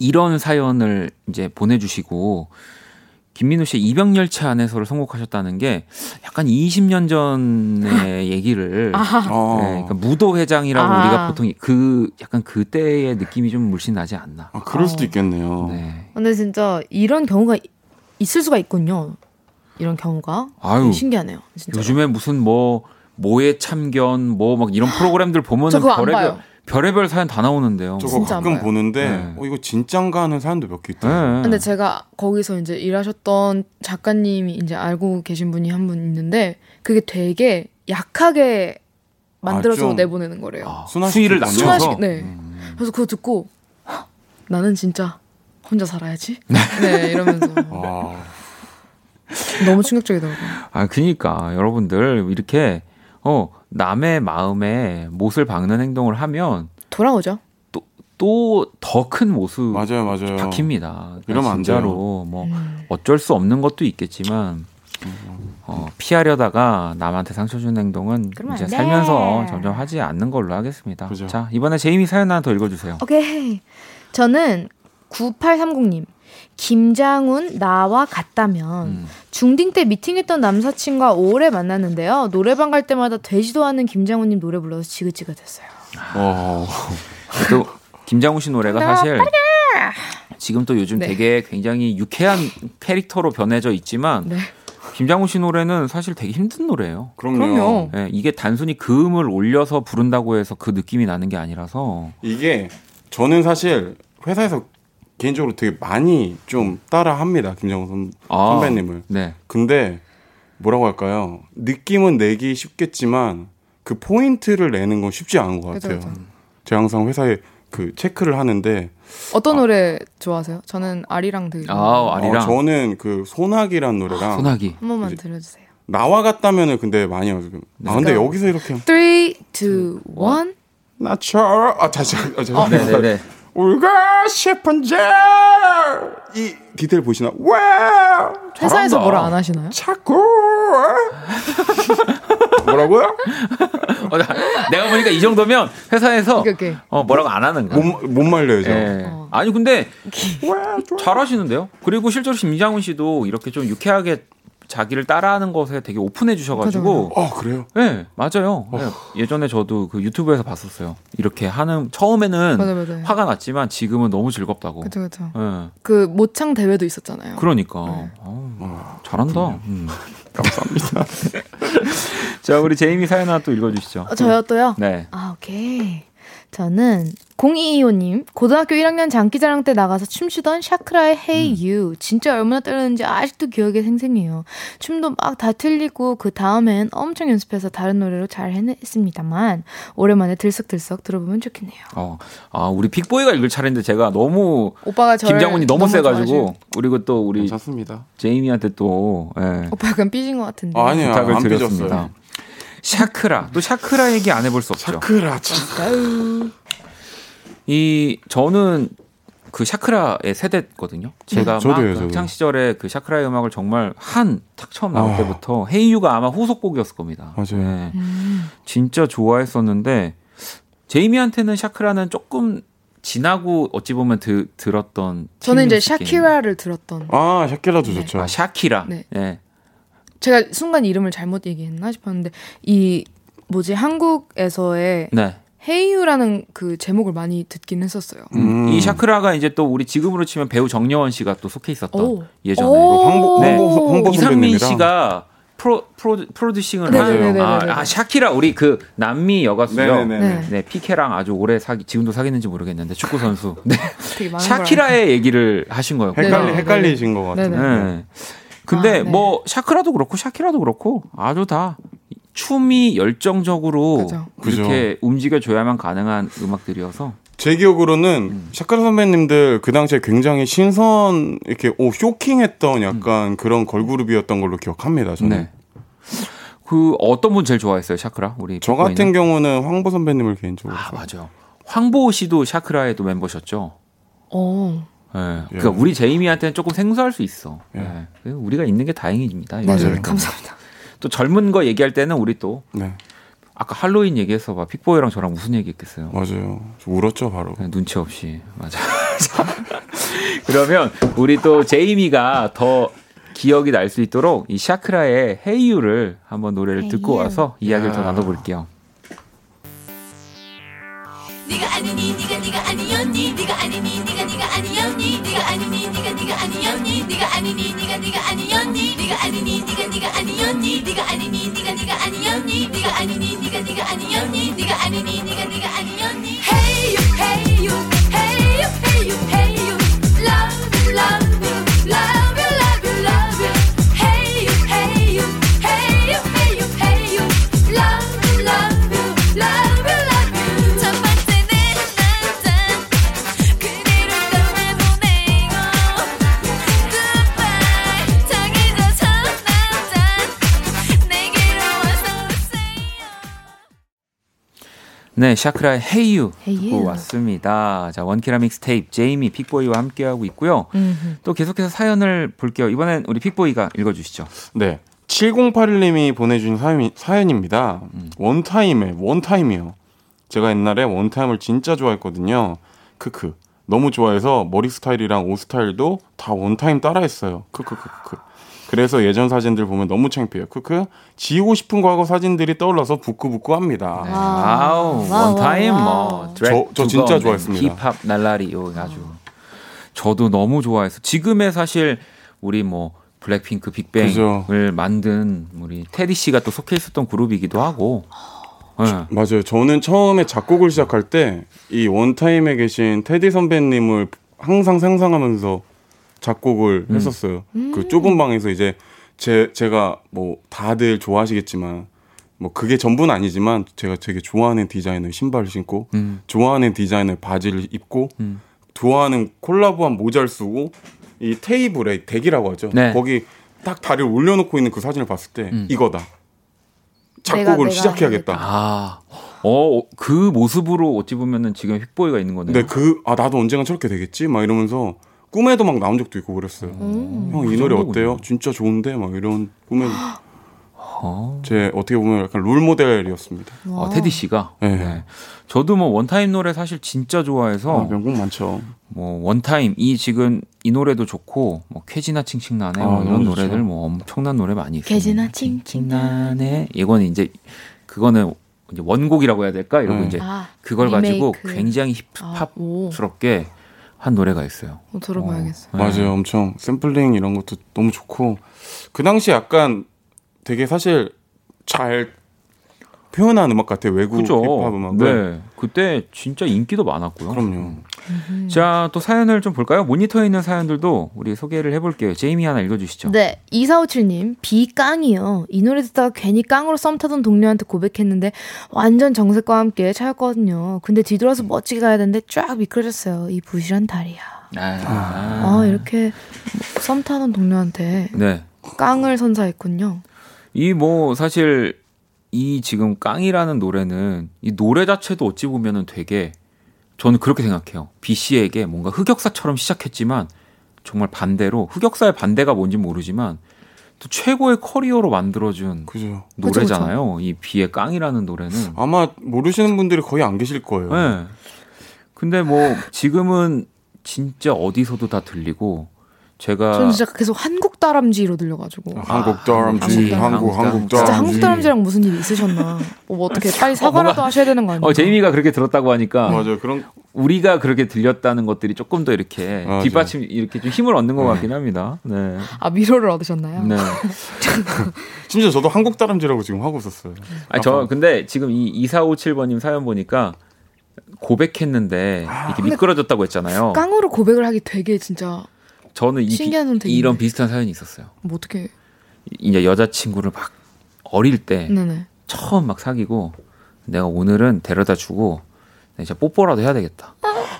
이런 사연을 이제 보내주시고 김민우 씨의 입영열차 안에서를 선곡하셨다는 게 약간 20년 전의 얘기를 어. 네, 그러니까 무도 회장이라고 아. 우리가 보통 그 약간 그때의 느낌이 좀 물씬 나지 않나. 아, 그럴 수도 있겠네요. 네. 근데 진짜 이런 경우가 이- 있을 수가 있군요. 이런 경우가 아유 신기하네요. 진짜. 요즘에 무슨 뭐 모의 참견 뭐 막 이런 프로그램들 안 별의별 봐요. 별의별 사연 다 나오는데요. 저거 가끔. 보는데 네. 어, 이거 진짠가 하는 사연도 몇 개 있더라고요. 네. 근데 제가 거기서 이제 일하셨던 작가님이 이제 알고 계신 분이 한 분 있는데 그게 되게 약하게 만들어서 아, 좀- 내보내는 거래요. 아, 수위를 낮춰서 네. 음. 그래서 그거 듣고 "헉, 나는 진짜 혼자 살아야지. 네 이러면서 아, 너무 충격적이더라고요. 아, 그니까 여러분들 이렇게 어 남의 마음에 못을 박는 행동을 하면 돌아오죠. 또더큰 모습 맞아요, 맞아요. 박힙니다. 이러면 안 진짜로 뭐 음. 어쩔 수 없는 것도 있겠지만 어, 피하려다가 남한테 상처 주는 행동은 그러면 이제. 살면서 점점 하지 않는 걸로 하겠습니다. 그죠. 자 이번에 제이미 사연 하나 더 읽어주세요. 오케이. 저는 9830님. 김장훈 나와 같다면 음. 중딩 때 미팅했던 남사친과 오래 만났는데요. 노래방 갈 때마다 되지도 않은 김장훈님 노래 불러서 지긋지긋 했어요. 어, 또 김장훈 씨 노래가 사실 지금 또 요즘 네. 되게 굉장히 유쾌한 캐릭터로 변해져 있지만 네. 김장훈 씨 노래는 사실 되게 힘든 노래예요. 그럼요. 그럼요. 예, 이게 단순히 그 음을 올려서 부른다고 해서 그 느낌이 나는 게 아니라서 이게 저는 사실 회사에서 개인적으로 되게 많이 좀 따라 합니다. 김정은 선, 아, 선배님을. 네. 근데 뭐라고 할까요? 느낌은 내기 쉽겠지만 그 포인트를 내는 건 쉽지 않은 것 같아요. 그죠. 제가 항상 회사에 그 체크를 하는데 어떤 노래 좋아하세요? 저는 아리랑 들 아, 아리랑 어, 저는 그 소나기란 노래랑 소나기. 한 번만 들려주세요. 나와 같다면은 근데 많이 해요 지금. 아 근데 여기서 이렇게 3, 2, 1. 나처럼 아 다시 아, 죄송합니다. 네네 네. 울고 싶은지 이 디테일 보시나? 와 회사에서. 뭐라 안 하시나요? 자꾸 뭐라고요? 어, 나- 내가 보니까 이 정도면 회사에서 오케이, 오케이. 어, 뭐라고 안 하는 거야. 못, 못 말려요 저. 예. 어. 아니 근데. 잘하시는데요. 그리고 실제로 김장훈 씨도 이렇게 좀 유쾌하게 자기를 따라하는 것에 되게 오픈해 주셔가지고 아 그래요? 네, 맞아요. 네, 예전에 저도 그 유튜브에서 봤었어요. 이렇게 하는 처음에는 맞아, 맞아. 화가 났지만 지금은 너무 즐겁다고. 그쵸, 그쵸. 네, 그 모창 대회도 있었잖아요. 그러니까 네. 어, 잘한다. 음. 감사합니다. 자, 우리 제이미 사연 하나 또 읽어주시죠. 어, 저요 또요? 네. 아, 오케이. 저는 0225님 고등학교 1학년 장기자랑 때 나가서 춤추던 샤크라의 Hey You 진짜 얼마나 떨렸는지 아직도 기억에 생생해요. 춤도 막 다 틀리고 그 다음엔 엄청 연습해서 다른 노래로 잘 해냈습니다만 오랜만에 들썩들썩 들어보면 좋겠네요. 어, 아, 우리 픽보이가 읽을 차례인데 제가 너무 오빠가 김장훈이 너무, 세가지고 좋아하시- 그리고 또 우리 괜찮습니다. 제이미한테 또 예, 오빠 약간 삐진 것 같은데. 아, 아니요 부탁을 안 드렸습니다. 삐졌어요. 샤크라 또 샤크라 얘기 안 해볼 수 없죠. 샤크라 참. 이 저는 그 샤크라의 세대거든요. 제가 막 저도요, 그 저도. 학창 시절에 그 샤크라의 음악을 정말 한딱 처음 나올 아. 때부터 Hey U가 아마 후속곡이었을 겁니다. 맞아요. 네. 음. 진짜 좋아했었는데 제이미한테는 샤크라는 조금 지나고 어찌 보면 드, 들었던 저는 이제 샤키라를 들었던. 아 샤키라도 네. 좋죠. 아 샤키라. 네. 예. 제가 순간 이름을 잘못 얘기했나 싶었는데 이 뭐지 한국에서의 네. Hey U라는 그 제목을 많이 듣긴 했었어요. 음. 이 샤크라가 이제 또 우리 지금으로 치면 배우 정려원 씨가 또 속해 있었던 오. 예전에 오. 황보 네. 황보 황보 이상민 씨가 프로 프로 프로듀싱을 네, 하는 네, 네, 네, 아. 아, 샤키라 우리 그 남미 여가수죠. 네네네. 네. 네, 피케랑 아주 오래 사귀 지금도 사귀는지 모르겠는데 축구 선수. 네. 샤키라의 얘기를 하신 거였고. 헷갈리. 헷갈리신 것 같아요. 네네. 네. 근데 아, 네. 뭐 샤크라도 그렇고 샤키라도 그렇고 아주 다 춤이 열정적으로 그죠. 그렇게 움직여줘야만 가능한 음악들이어서 제 기억으로는 음. 샤카라 선배님들 그 당시에 굉장히 신선 이렇게 오 쇼킹했던 약간 그런 걸그룹이었던 걸로 기억합니다. 저는. 네. 그 어떤 분 제일 좋아했어요 샤크라? 우리 저? 같은 경우는 황보 선배님을 개인적으로 아 좋아해요. 맞아. 황보호 씨도 샤크라의 또 멤버셨죠. 어. 예. 예. 그러니까 우리 제이미한테는 조금 생소할 수 있어. 예. 예. 우리가 있는 게 다행입니다. 네, 요즘. 네, 감사합니다. 또 젊은 거 얘기할 때는 우리 또 네 아까 할로윈 얘기해서 봐 픽보이랑 저랑 무슨 얘기했겠어요. 맞아요. 저 울었죠 바로. 그냥 눈치 없이 맞아. 그러면 우리 또 제이미가 더 기억이 날 수 있도록 이 샤크라의 헤이유를 한번 노래를 듣고 헤이유. 와서 이야기를 더 야. 나눠볼게요. 네가 아니니 네가 네가 아니었니 네가 아니니 你一个爱你。 네, 샤크라의 Hey U Hey U. 듣고 왔습니다. 자, 원키라 믹스 테이프 제이미 픽보이와 함께하고 있고요. 음흠. 또 계속해서 사연을 볼게요. 이번엔 우리 픽보이가 읽어주시죠. 네. 7081님이 보내준 사연, 사연입니다. 원타임에 원타임이요. 제가 옛날에 원타임을 진짜 좋아했거든요. 크크. 너무 좋아해서 머리 스타일이랑 옷 스타일도 다 원타임 따라했어요. 크크크크. 그래서 예전 사진들 보면 너무 창피해요. 크크. 지우고 싶은 과거 사진들이 떠올라서 부끄부끄합니다. 네. 와. 아우, 원타임. 뭐 저- 저두 진짜 건, 좋아했습니다. 힙합 날라리 요 아주 저도 너무 좋아해서 지금의 사실 우리 뭐 블랙핑크 빅뱅을 그죠. 만든 우리 테디 씨가 또 속해 있었던 그룹이기도 하고. 네. 맞아요. 저는 처음에 작곡을 시작할 때 이 원타임에 계신 테디 선배님을 항상 상상하면서 작곡을 음. 했었어요. 그 좁은 방에서 이제 제 제가 뭐 다들 좋아하시겠지만 뭐 그게 전부는 아니지만 제가 되게 좋아하는 디자인의 신발을 신고 음. 좋아하는 디자인의 바지를 입고 음. 좋아하는 콜라보한 모자를 쓰고 이 테이블에 덱이라고 하죠. 네. 거기 딱 다리를 올려놓고 있는 그 사진을 봤을 때 음. 이거다. 작곡을 내가, 내가 시작해야겠다. 아, 어, 그 모습으로 어찌 보면은 지금 픽보이가 있는 거네요. 근데 그, 아, 나도 언젠간 저렇게 되겠지? 막 이러면서 꿈에도 막 나온 적도 있고 그랬어요. 음. 형, 이 그 노래. 어때요? 진짜 좋은데? 막 이런 꿈에. 어. 제 어떻게 보면 약간 롤 모델이었습니다. 어, 테디 씨가. 네. 네. 저도 뭐 원타임 노래 사실 진짜 좋아해서 아, 명곡 많죠. 뭐 원타임 이 지금 이 노래도 좋고 뭐 쾌지나 칭칭나네 아, 뭐 이런 너무 좋죠. 노래들 뭐 엄청난 노래 많이 있어요. 쾌지나 칭칭나네. 이거는 이제 그거는 이제 원곡이라고 해야 될까 이러고 음. 이제 아, 그걸 가지고. 굉장히 아, 오. 힙합스럽게 한 노래가 있어요. 어, 들어봐야겠어요. 네. 맞아요. 엄청 샘플링 이런 것도 너무 좋고. 그 당시 약간 되게 사실 잘 표현한 음악 같아요. 외국 그죠? 힙합 음악을. 네. 그때 진짜 인기도 많았고요. 그럼요. 자, 또 사연을 좀 볼까요? 모니터에 있는 사연들도 우리 소개를 해볼게요. 제이미 하나 읽어주시죠. 네, 2457님, 비깡이요. 이 노래 듣다가 괜히 깡으로 썸 타던 동료한테 고백했는데 완전 정색과 함께 차였거든요. 근데 뒤돌아서 멋지게 가야 되는데 쫙 미끄러졌어요. 이 부실한 다리야. 아, 아, 이렇게 썸 타던 동료한테 네. 깡을 선사했군요. 이 뭐 사실 이 지금 깡이라는 노래는 이 노래 자체도 어찌 보면은 되게 저는 그렇게 생각해요. B 씨에게 뭔가 흑역사처럼 시작했지만 정말 반대로 흑역사의 반대가 뭔지 모르지만 또 최고의 커리어로 만들어준 그죠. 노래잖아요. 이 비의 깡이라는 노래는. 아마 모르시는 분들이 거의 안 계실 거예요. 네. 근데 뭐 지금은 진짜 어디서도 다 들리고 제가 저는 진짜 계속 한국 다람쥐로 들려가지고. 한국 다람쥐, 한국 한국 한국 다람쥐. 진짜 한국 다람쥐랑 무슨 일이 있으셨나? 뭐 어떻게 빨리 사과라도 뭔가- 하셔야 되는 거 아니에요? 어 제이미가 그렇게 들었다고 하니까 맞아요. 그런 우리가 그렇게 들렸다는 것들이 조금 더 이렇게 맞아요. 뒷받침 이렇게 좀 힘을 얻는 것 같긴 합니다. 네. 아 위로를 얻으셨나요? 네. 심지어 저도 한국 다람쥐라고 지금 하고 있었어요. 아니 저 근데 지금 이 2457번님 사연 보니까 고백했는데 이렇게 미끄러졌다고 했잖아요. 깡으로 고백을 하기 되게 진짜 저는 이, 신기한 비. 이런 비슷한 사연이 있었어요. 뭐 어떻게? 이제 여자친구를 막 어릴 때 네네. 처음 막 사귀고 내가 오늘은 데려다 주고 이제 뽀뽀라도 해야 되겠다.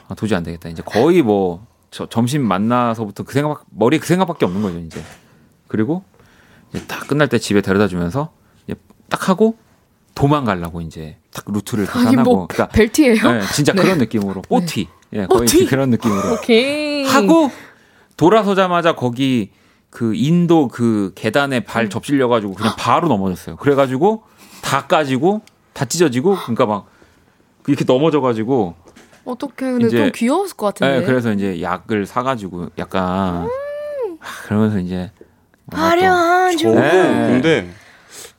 아, 도저히 안 되겠다. 이제 거의 뭐 저, 점심 만나서부터 그 생각 머리에 그 생각밖에 없는 거죠 이제. 그리고 이제 다 끝날 때 집에 데려다 주면서 딱 하고 도망가려고 이제 딱 루트를 계산하고 뭐 그러니까 벨트예요? 네, 진짜 네. 그런 느낌으로 뽀티 예 거의 뽀티? 그런 느낌으로 오케이. 하고 돌아서자마자 거기 그 인도 그 계단에 발 음. 접질려 가지고 그냥 바로 넘어졌어요. 그래 가지고 다 까지고 다 찢어지고 그러니까 막 이렇게 넘어져 가지고 어떻게 근데 이제- 좀 귀여웠을 것 같은데. 예, 그래서 이제 약을 사 가지고 약간 음. 하, 그러면서 이제 화려한 저도 네. 근데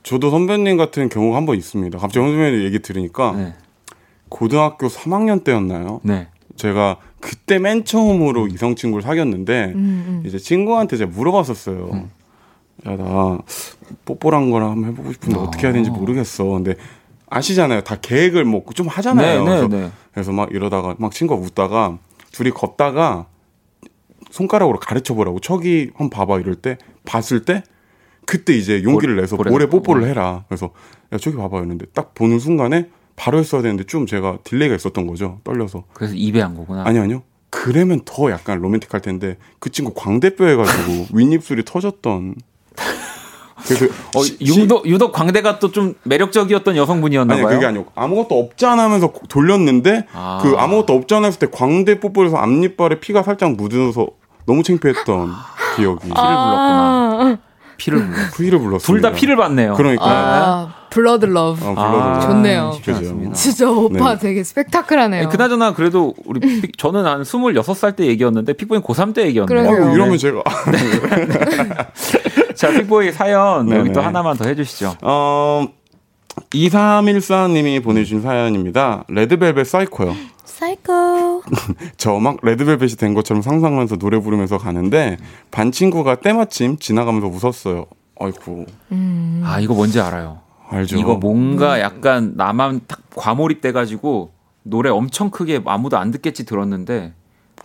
저도 선배님 같은 경우가 한 번 있습니다. 갑자기 선배님 얘기 들으니까 네. 고등학교 3학년 때였나요? 네. 제가 그때 맨 처음으로 이성 친구를 사귀었는데 음, 음. 이제 친구한테 제가 물어봤었어요. 음. 야나 뽀뽀란 걸 한번 해보고 싶은데 어. 어떻게 해야 되는지 모르겠어. 근데 아시잖아요. 다 계획을 뭐좀 하잖아요. 네, 네, 그래서, 네. 그래서 막 이러다가 막 친구가 웃다가 둘이 걷다가 손가락으로 가르쳐 보라고 저기 한번 봐봐 이럴 때 봤을 때 그때 이제 용기를 내서 볼에 잡고. 뽀뽀를 해라. 그래서 야 저기 봐봐 이랬는데 딱 보는 순간에 바로 했어야 되는데 좀 제가 delay가 있었던 거죠. 떨려서. 그래서 입에 한 거구나. 아니 아니요. 그러면 더 약간 로맨틱할 텐데 그 친구 광대뼈 해가지고 윗입술이 터졌던. 그래서 어, 시- 유독 유독 광대가 또 좀 매력적이었던 여성분이었나 아니 봐요. 그게 아니고 아무것도 없잖아 하면서 고- 돌렸는데 아. 그 아무것도 없잖아 했을 때 광대 뽀뽀해서 앞니빨에 피가 살짝 묻어서 너무 창피했던 기억이 피를 불렀구나. 아, 피를 불렀. 피를 불렀습니다. 둘다 피를 봤네요. 그러니까 아, blood love. 어, 아, 좋네요. 않습니다. 진짜 오빠 네. 되게 스펙타클하네요. 아니, 그나저나 그래도 우리 픽- 저는 한 26살 때 얘기였는데 픽보이 고3 때 얘기였네요. 그러게요. 어, 이러면 제가 자, 픽보이 사연 네네. 여기 또 하나만 더 해주시죠. 어 2314님이 보내주신 사연입니다. 레드벨벳 사이코요. 사이코. 저 막 레드벨벳이 된 것처럼 상상하면서 노래 부르면서 가는데 반 친구가 때마침 지나가면서 웃었어요. 아이고 음. 아 이거 뭔지 알아요. 알죠. 이거 뭔가 약간 나만 딱 과몰입돼 가지고 노래 엄청 크게 아무도 안 듣겠지 들었는데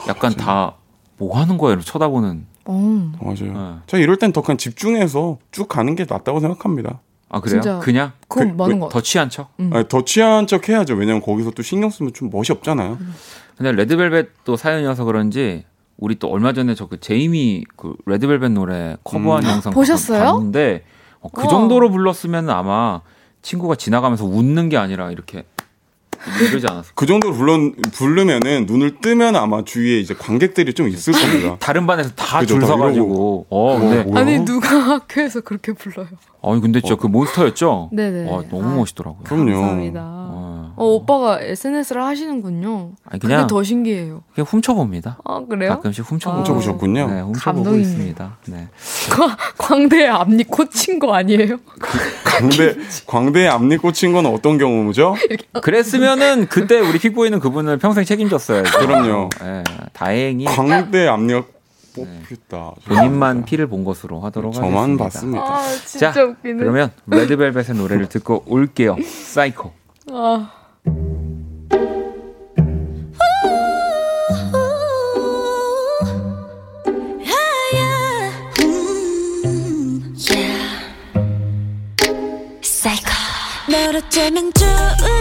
약간 다 뭐 하는 거예요? 쳐다보는. 어. 맞아요. 네. 저 이럴 땐 더 그냥 집중해서 쭉 가는 게 낫다고 생각합니다. 아 그래요? 진짜. 그냥 그- 많은 것 더. 취한 척? 음. 아니, 더 취한 척 해야죠. 왜냐면 거기서 또 신경 쓰면 좀 멋이 없잖아요. 근데 레드벨벳 또 사연이어서 그런지 우리 또 얼마 전에 저 그 제이미 그 레드벨벳 노래 커버한 음. 영상 보셨어요? 봤는데 어, 그 어. 정도로 불렀으면 아마 친구가 지나가면서 웃는 게 아니라 이렇게 이러지 않았을까? 그 정도로 불러, 부르면은 눈을 뜨면 아마 주위에 이제 관객들이 좀 있을 겁니다. 다른 반에서 다줄다 서가지고 어 근데 뭐야? 아니 누가 학교에서 그렇게 불러요? 아니 근데 진짜 그 몬스터였죠? 네네. 어, 너무 아, 멋있더라고요. 그럼요. 감사합니다. 어. 어 오빠가 SNS를 하시는군요. 아니 그게 그냥 더 신기해요. 그냥 훔쳐봅니다. 아 그래요? 가끔씩 훔쳐보고 훔쳐보셨군요. 네, 훔쳐보고 감동이네. 있습니다. 네. 광대에 앞니 꽂힌 거 아니에요? 광대, 광대에 앞니 꽂힌 건 어떤 경우죠? 그랬으면 은 그때 우리 픽보이는 그분을 평생 책임졌어요. 그럼요. 예, 다행히 광대 앞니가 뽑혔다. 본인만 피를 본 것으로 하도록 저만 하겠습니다. 봤습니다. 아 진짜 자, 웃기네. 그러면 레드벨벳의 노래를 듣고 올게요. 사이코. 아. 널 어쩌면 좋을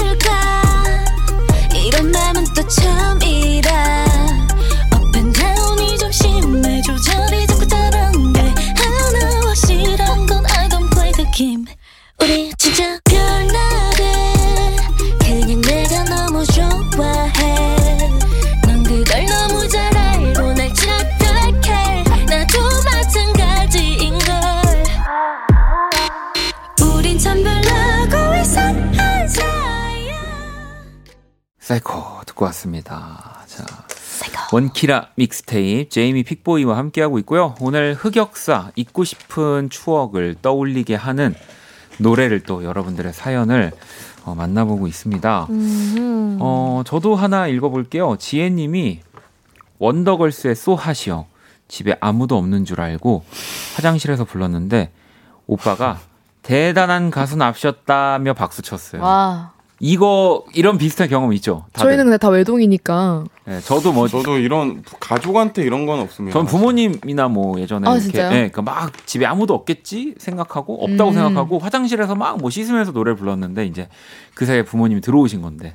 사이코 듣고 왔습니다. 자, 원키라 믹스테이프 제이미 픽보이와 함께하고 있고요. 오늘 흑역사 잊고 싶은 추억을 떠올리게 하는 노래를 또 여러분들의 사연을 어, 만나보고 있습니다. 음. 어, 저도 하나 읽어볼게요. 지혜님이 원더걸스의 쏘하시오. 집에 아무도 없는 줄 알고 화장실에서 불렀는데 오빠가 대단한 가수 납셨다며 박수 쳤어요. 와. 이거 이런 비슷한 경험 있죠? 다들? 저희는 근데 다 외동이니까. 네, 저도 뭐 저도 이런 가족한테 이런 건 없습니다. 전 부모님이나 뭐 예전에 아, 이렇게? 예, 그러니까 막 집에 아무도 없겠지 생각하고 없다고 음. 생각하고 화장실에서 막 뭐 씻으면서 노래를 불렀는데 이제 그 사이에 부모님이 들어오신 건데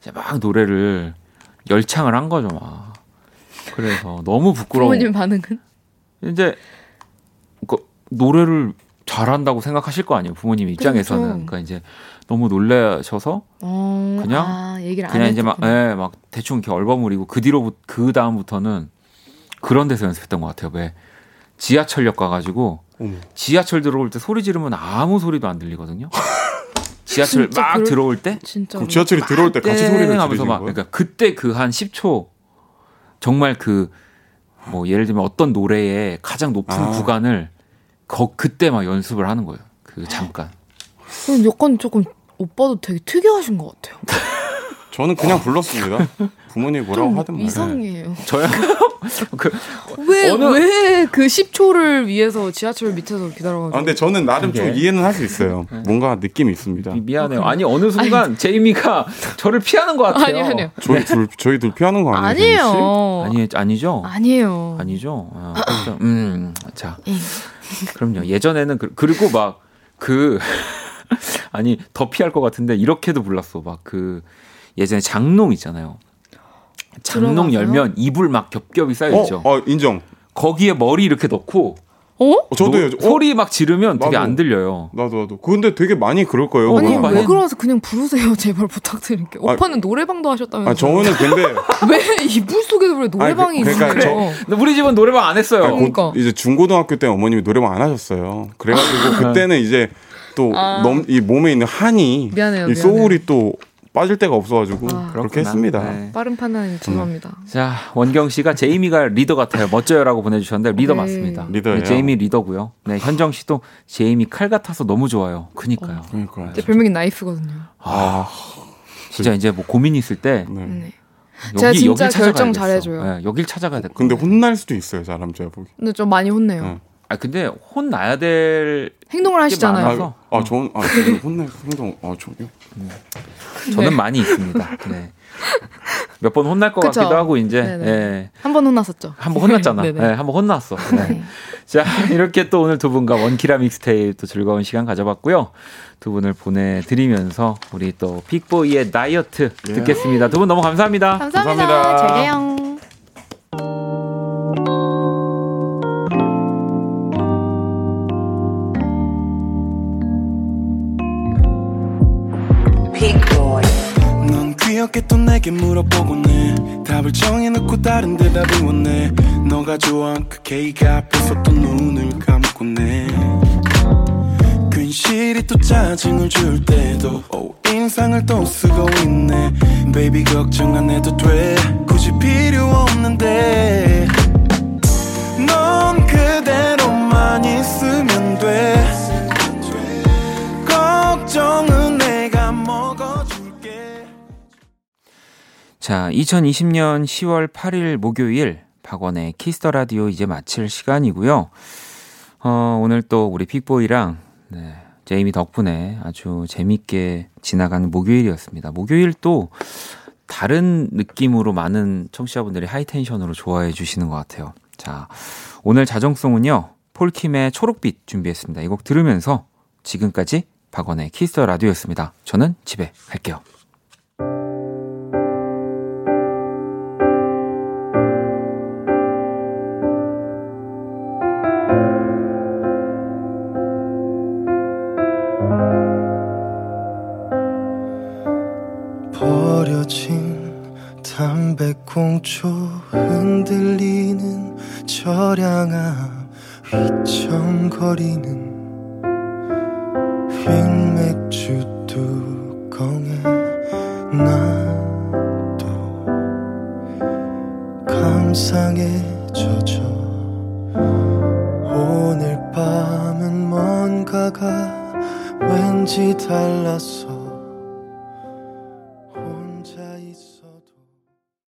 이제 막 노래를 열창을 한 거죠 막 그래서 너무 부끄러워 부모님 반응은? 이제 그 노래를 잘한다고 생각하실 거 아니에요 부모님 입장에서는 그렇죠. 그러니까 이제 너무 놀라셔서 어, 그냥? 아, 얘기를 안 그냥 이제 막. 예, 막 대충 이렇게 얼버무리고 그 뒤로 그 다음부터는 그런 데서 연습했던 것 같아요. 왜 지하철역 가가지고 어머. 지하철 들어올 때 소리 지르면 아무 소리도 안 들리거든요. 지하철 막 그럴- 들어올 때 진짜. 그럼 지하철이 들어올 때 같이 땡 소리를 하면서 막 거예요? 그러니까 그때 그 한 10초 정말 그 뭐 예를 들면 어떤 노래의 가장 높은 아. 구간을 거, 그때 막 연습을 하는 거예요. 그 잠깐. 그럼 약간 조금 오빠도 되게 특이하신 것 같아요. 저는 그냥 불렀습니다. 부모님이 뭐라고 좀 하든 말이야. 이상해요. 저야 그 왜, 어느- 왜그 10초를 위해서 지하철 밑에서 기다려가지고. 아, 근데 저는 나름 좀 그게. 이해는 할 수 있어요. 뭔가 느낌이 있습니다. 미- 미안해요. 아니 어느 순간 제이미가 저를 피하는 것 같아요. 아니요, 아니요. 저희 둘 저희 둘 피하는 거 아니에요? 아니에요. 아니 아니죠. 아니에요. 아니죠. 아. 음, 자, 예. 그럼요. 예전에는 그, 그리고 막 그 아니 더 피할 것 같은데 이렇게도 불렀어. 막 그 예전에 장롱 있잖아요. 장롱 들어가서요? 열면 이불 막 겹겹이 쌓여 있죠. 어, 어, 인정. 거기에 머리 이렇게 넣고 어? 어, 저도 노- 요- 어? 소리 막 지르면 되게 나도. 안 들려요. 나도 나도. 근데 되게 많이 그럴 거예요. 어, 아니. 많이 왜 그러서 그냥 부르세요 제발 부탁드릴게요. 아, 오빠는 노래방도 하셨다면서. 아, 저는 근데 왜 이불 속에서 왜 노래방이 아니, 그- 그러니까 있어요? 근데 우리 집은 노래방 안 했어요. 아, 곧 그러니까. 이제 중고등학교 때 어머님이 노래방 안 하셨어요. 그래가지고 그때는 이제 또 아. 너무 몸에 있는 한이 미안해요, 이 soul이 또 빠질 데가 없어가지고 아. 그렇게 그렇구나. 했습니다. 네. 빠른 판단 죄송합니다. 자, 원경 씨가 제이미가 리더 같아요. 멋져요라고 보내주셨는데 리더 네. 맞습니다. 리더예요. 네, 제이미 리더고요. 네, 현정 씨도 제이미 칼 같아서 너무 좋아요. 그니까요. 그러니까. 제 별명이 나이프거든요. 아, 진짜 이제 뭐 고민 있을 때 네. 네. 여기, 제가 진짜 결정. 잘해줘요. 네, 여길 찾아가야 돼. 근데 혼날 수도 있어요, 사람 제가 보기. 근데 좀 많이 혼내요. 네. 아 근데 혼 나야 될 행동을 하시잖아요. 아, 저는 아, 저는 혼날 행동 아, 저요. 저는 네. 많이 있습니다. 네. 몇 번 혼날 것 그쵸. 같기도 하고 이제. 예. 한번 혼났었죠. 한 번 혼났잖아. 네네. 네, 한 번 혼났어. 네. 자, 이렇게 또 오늘 두 분과 원키라 믹스테이프 또 즐거운 시간 가져봤고요. 두 분을 보내드리면서 우리 또 픽보이의 다이어트 예. 듣겠습니다. 두 분 너무 감사합니다. 감사합니다. 감사합니다. 재개영. 너가 좋아한 그 케이크 앞에서 또 눈을 감곤 해 괜시리 또 짜증을 줄 때도 오, 인상을 또 쓰고 있네. Baby 걱정 안 해도 돼. 굳이 필요 없는데. 넌 그대로만 있으면 돼. 걱정은 자, 2020년 10월 8일 목요일 박원의 Kiss the Radio 이제 마칠 시간이고요. 어, 오늘 또 우리 픽보이랑 네, 제이미 덕분에 아주 재밌게 지나가는 목요일이었습니다. 목요일 또 다른 느낌으로 많은 청취자분들이 high tension으로 좋아해 주시는 것 같아요. 자, 오늘 자정송은요, 폴킴의 초록빛 준비했습니다. 이 곡 들으면서 지금까지 박원의 Kiss the Radio였습니다. 저는 집에 갈게요. 감초 흔들리는 절양아 휘청거리는 흰맥주 뚜껑에 나도 감상에 젖어 오늘 밤은 뭔가가 왠지 달랐어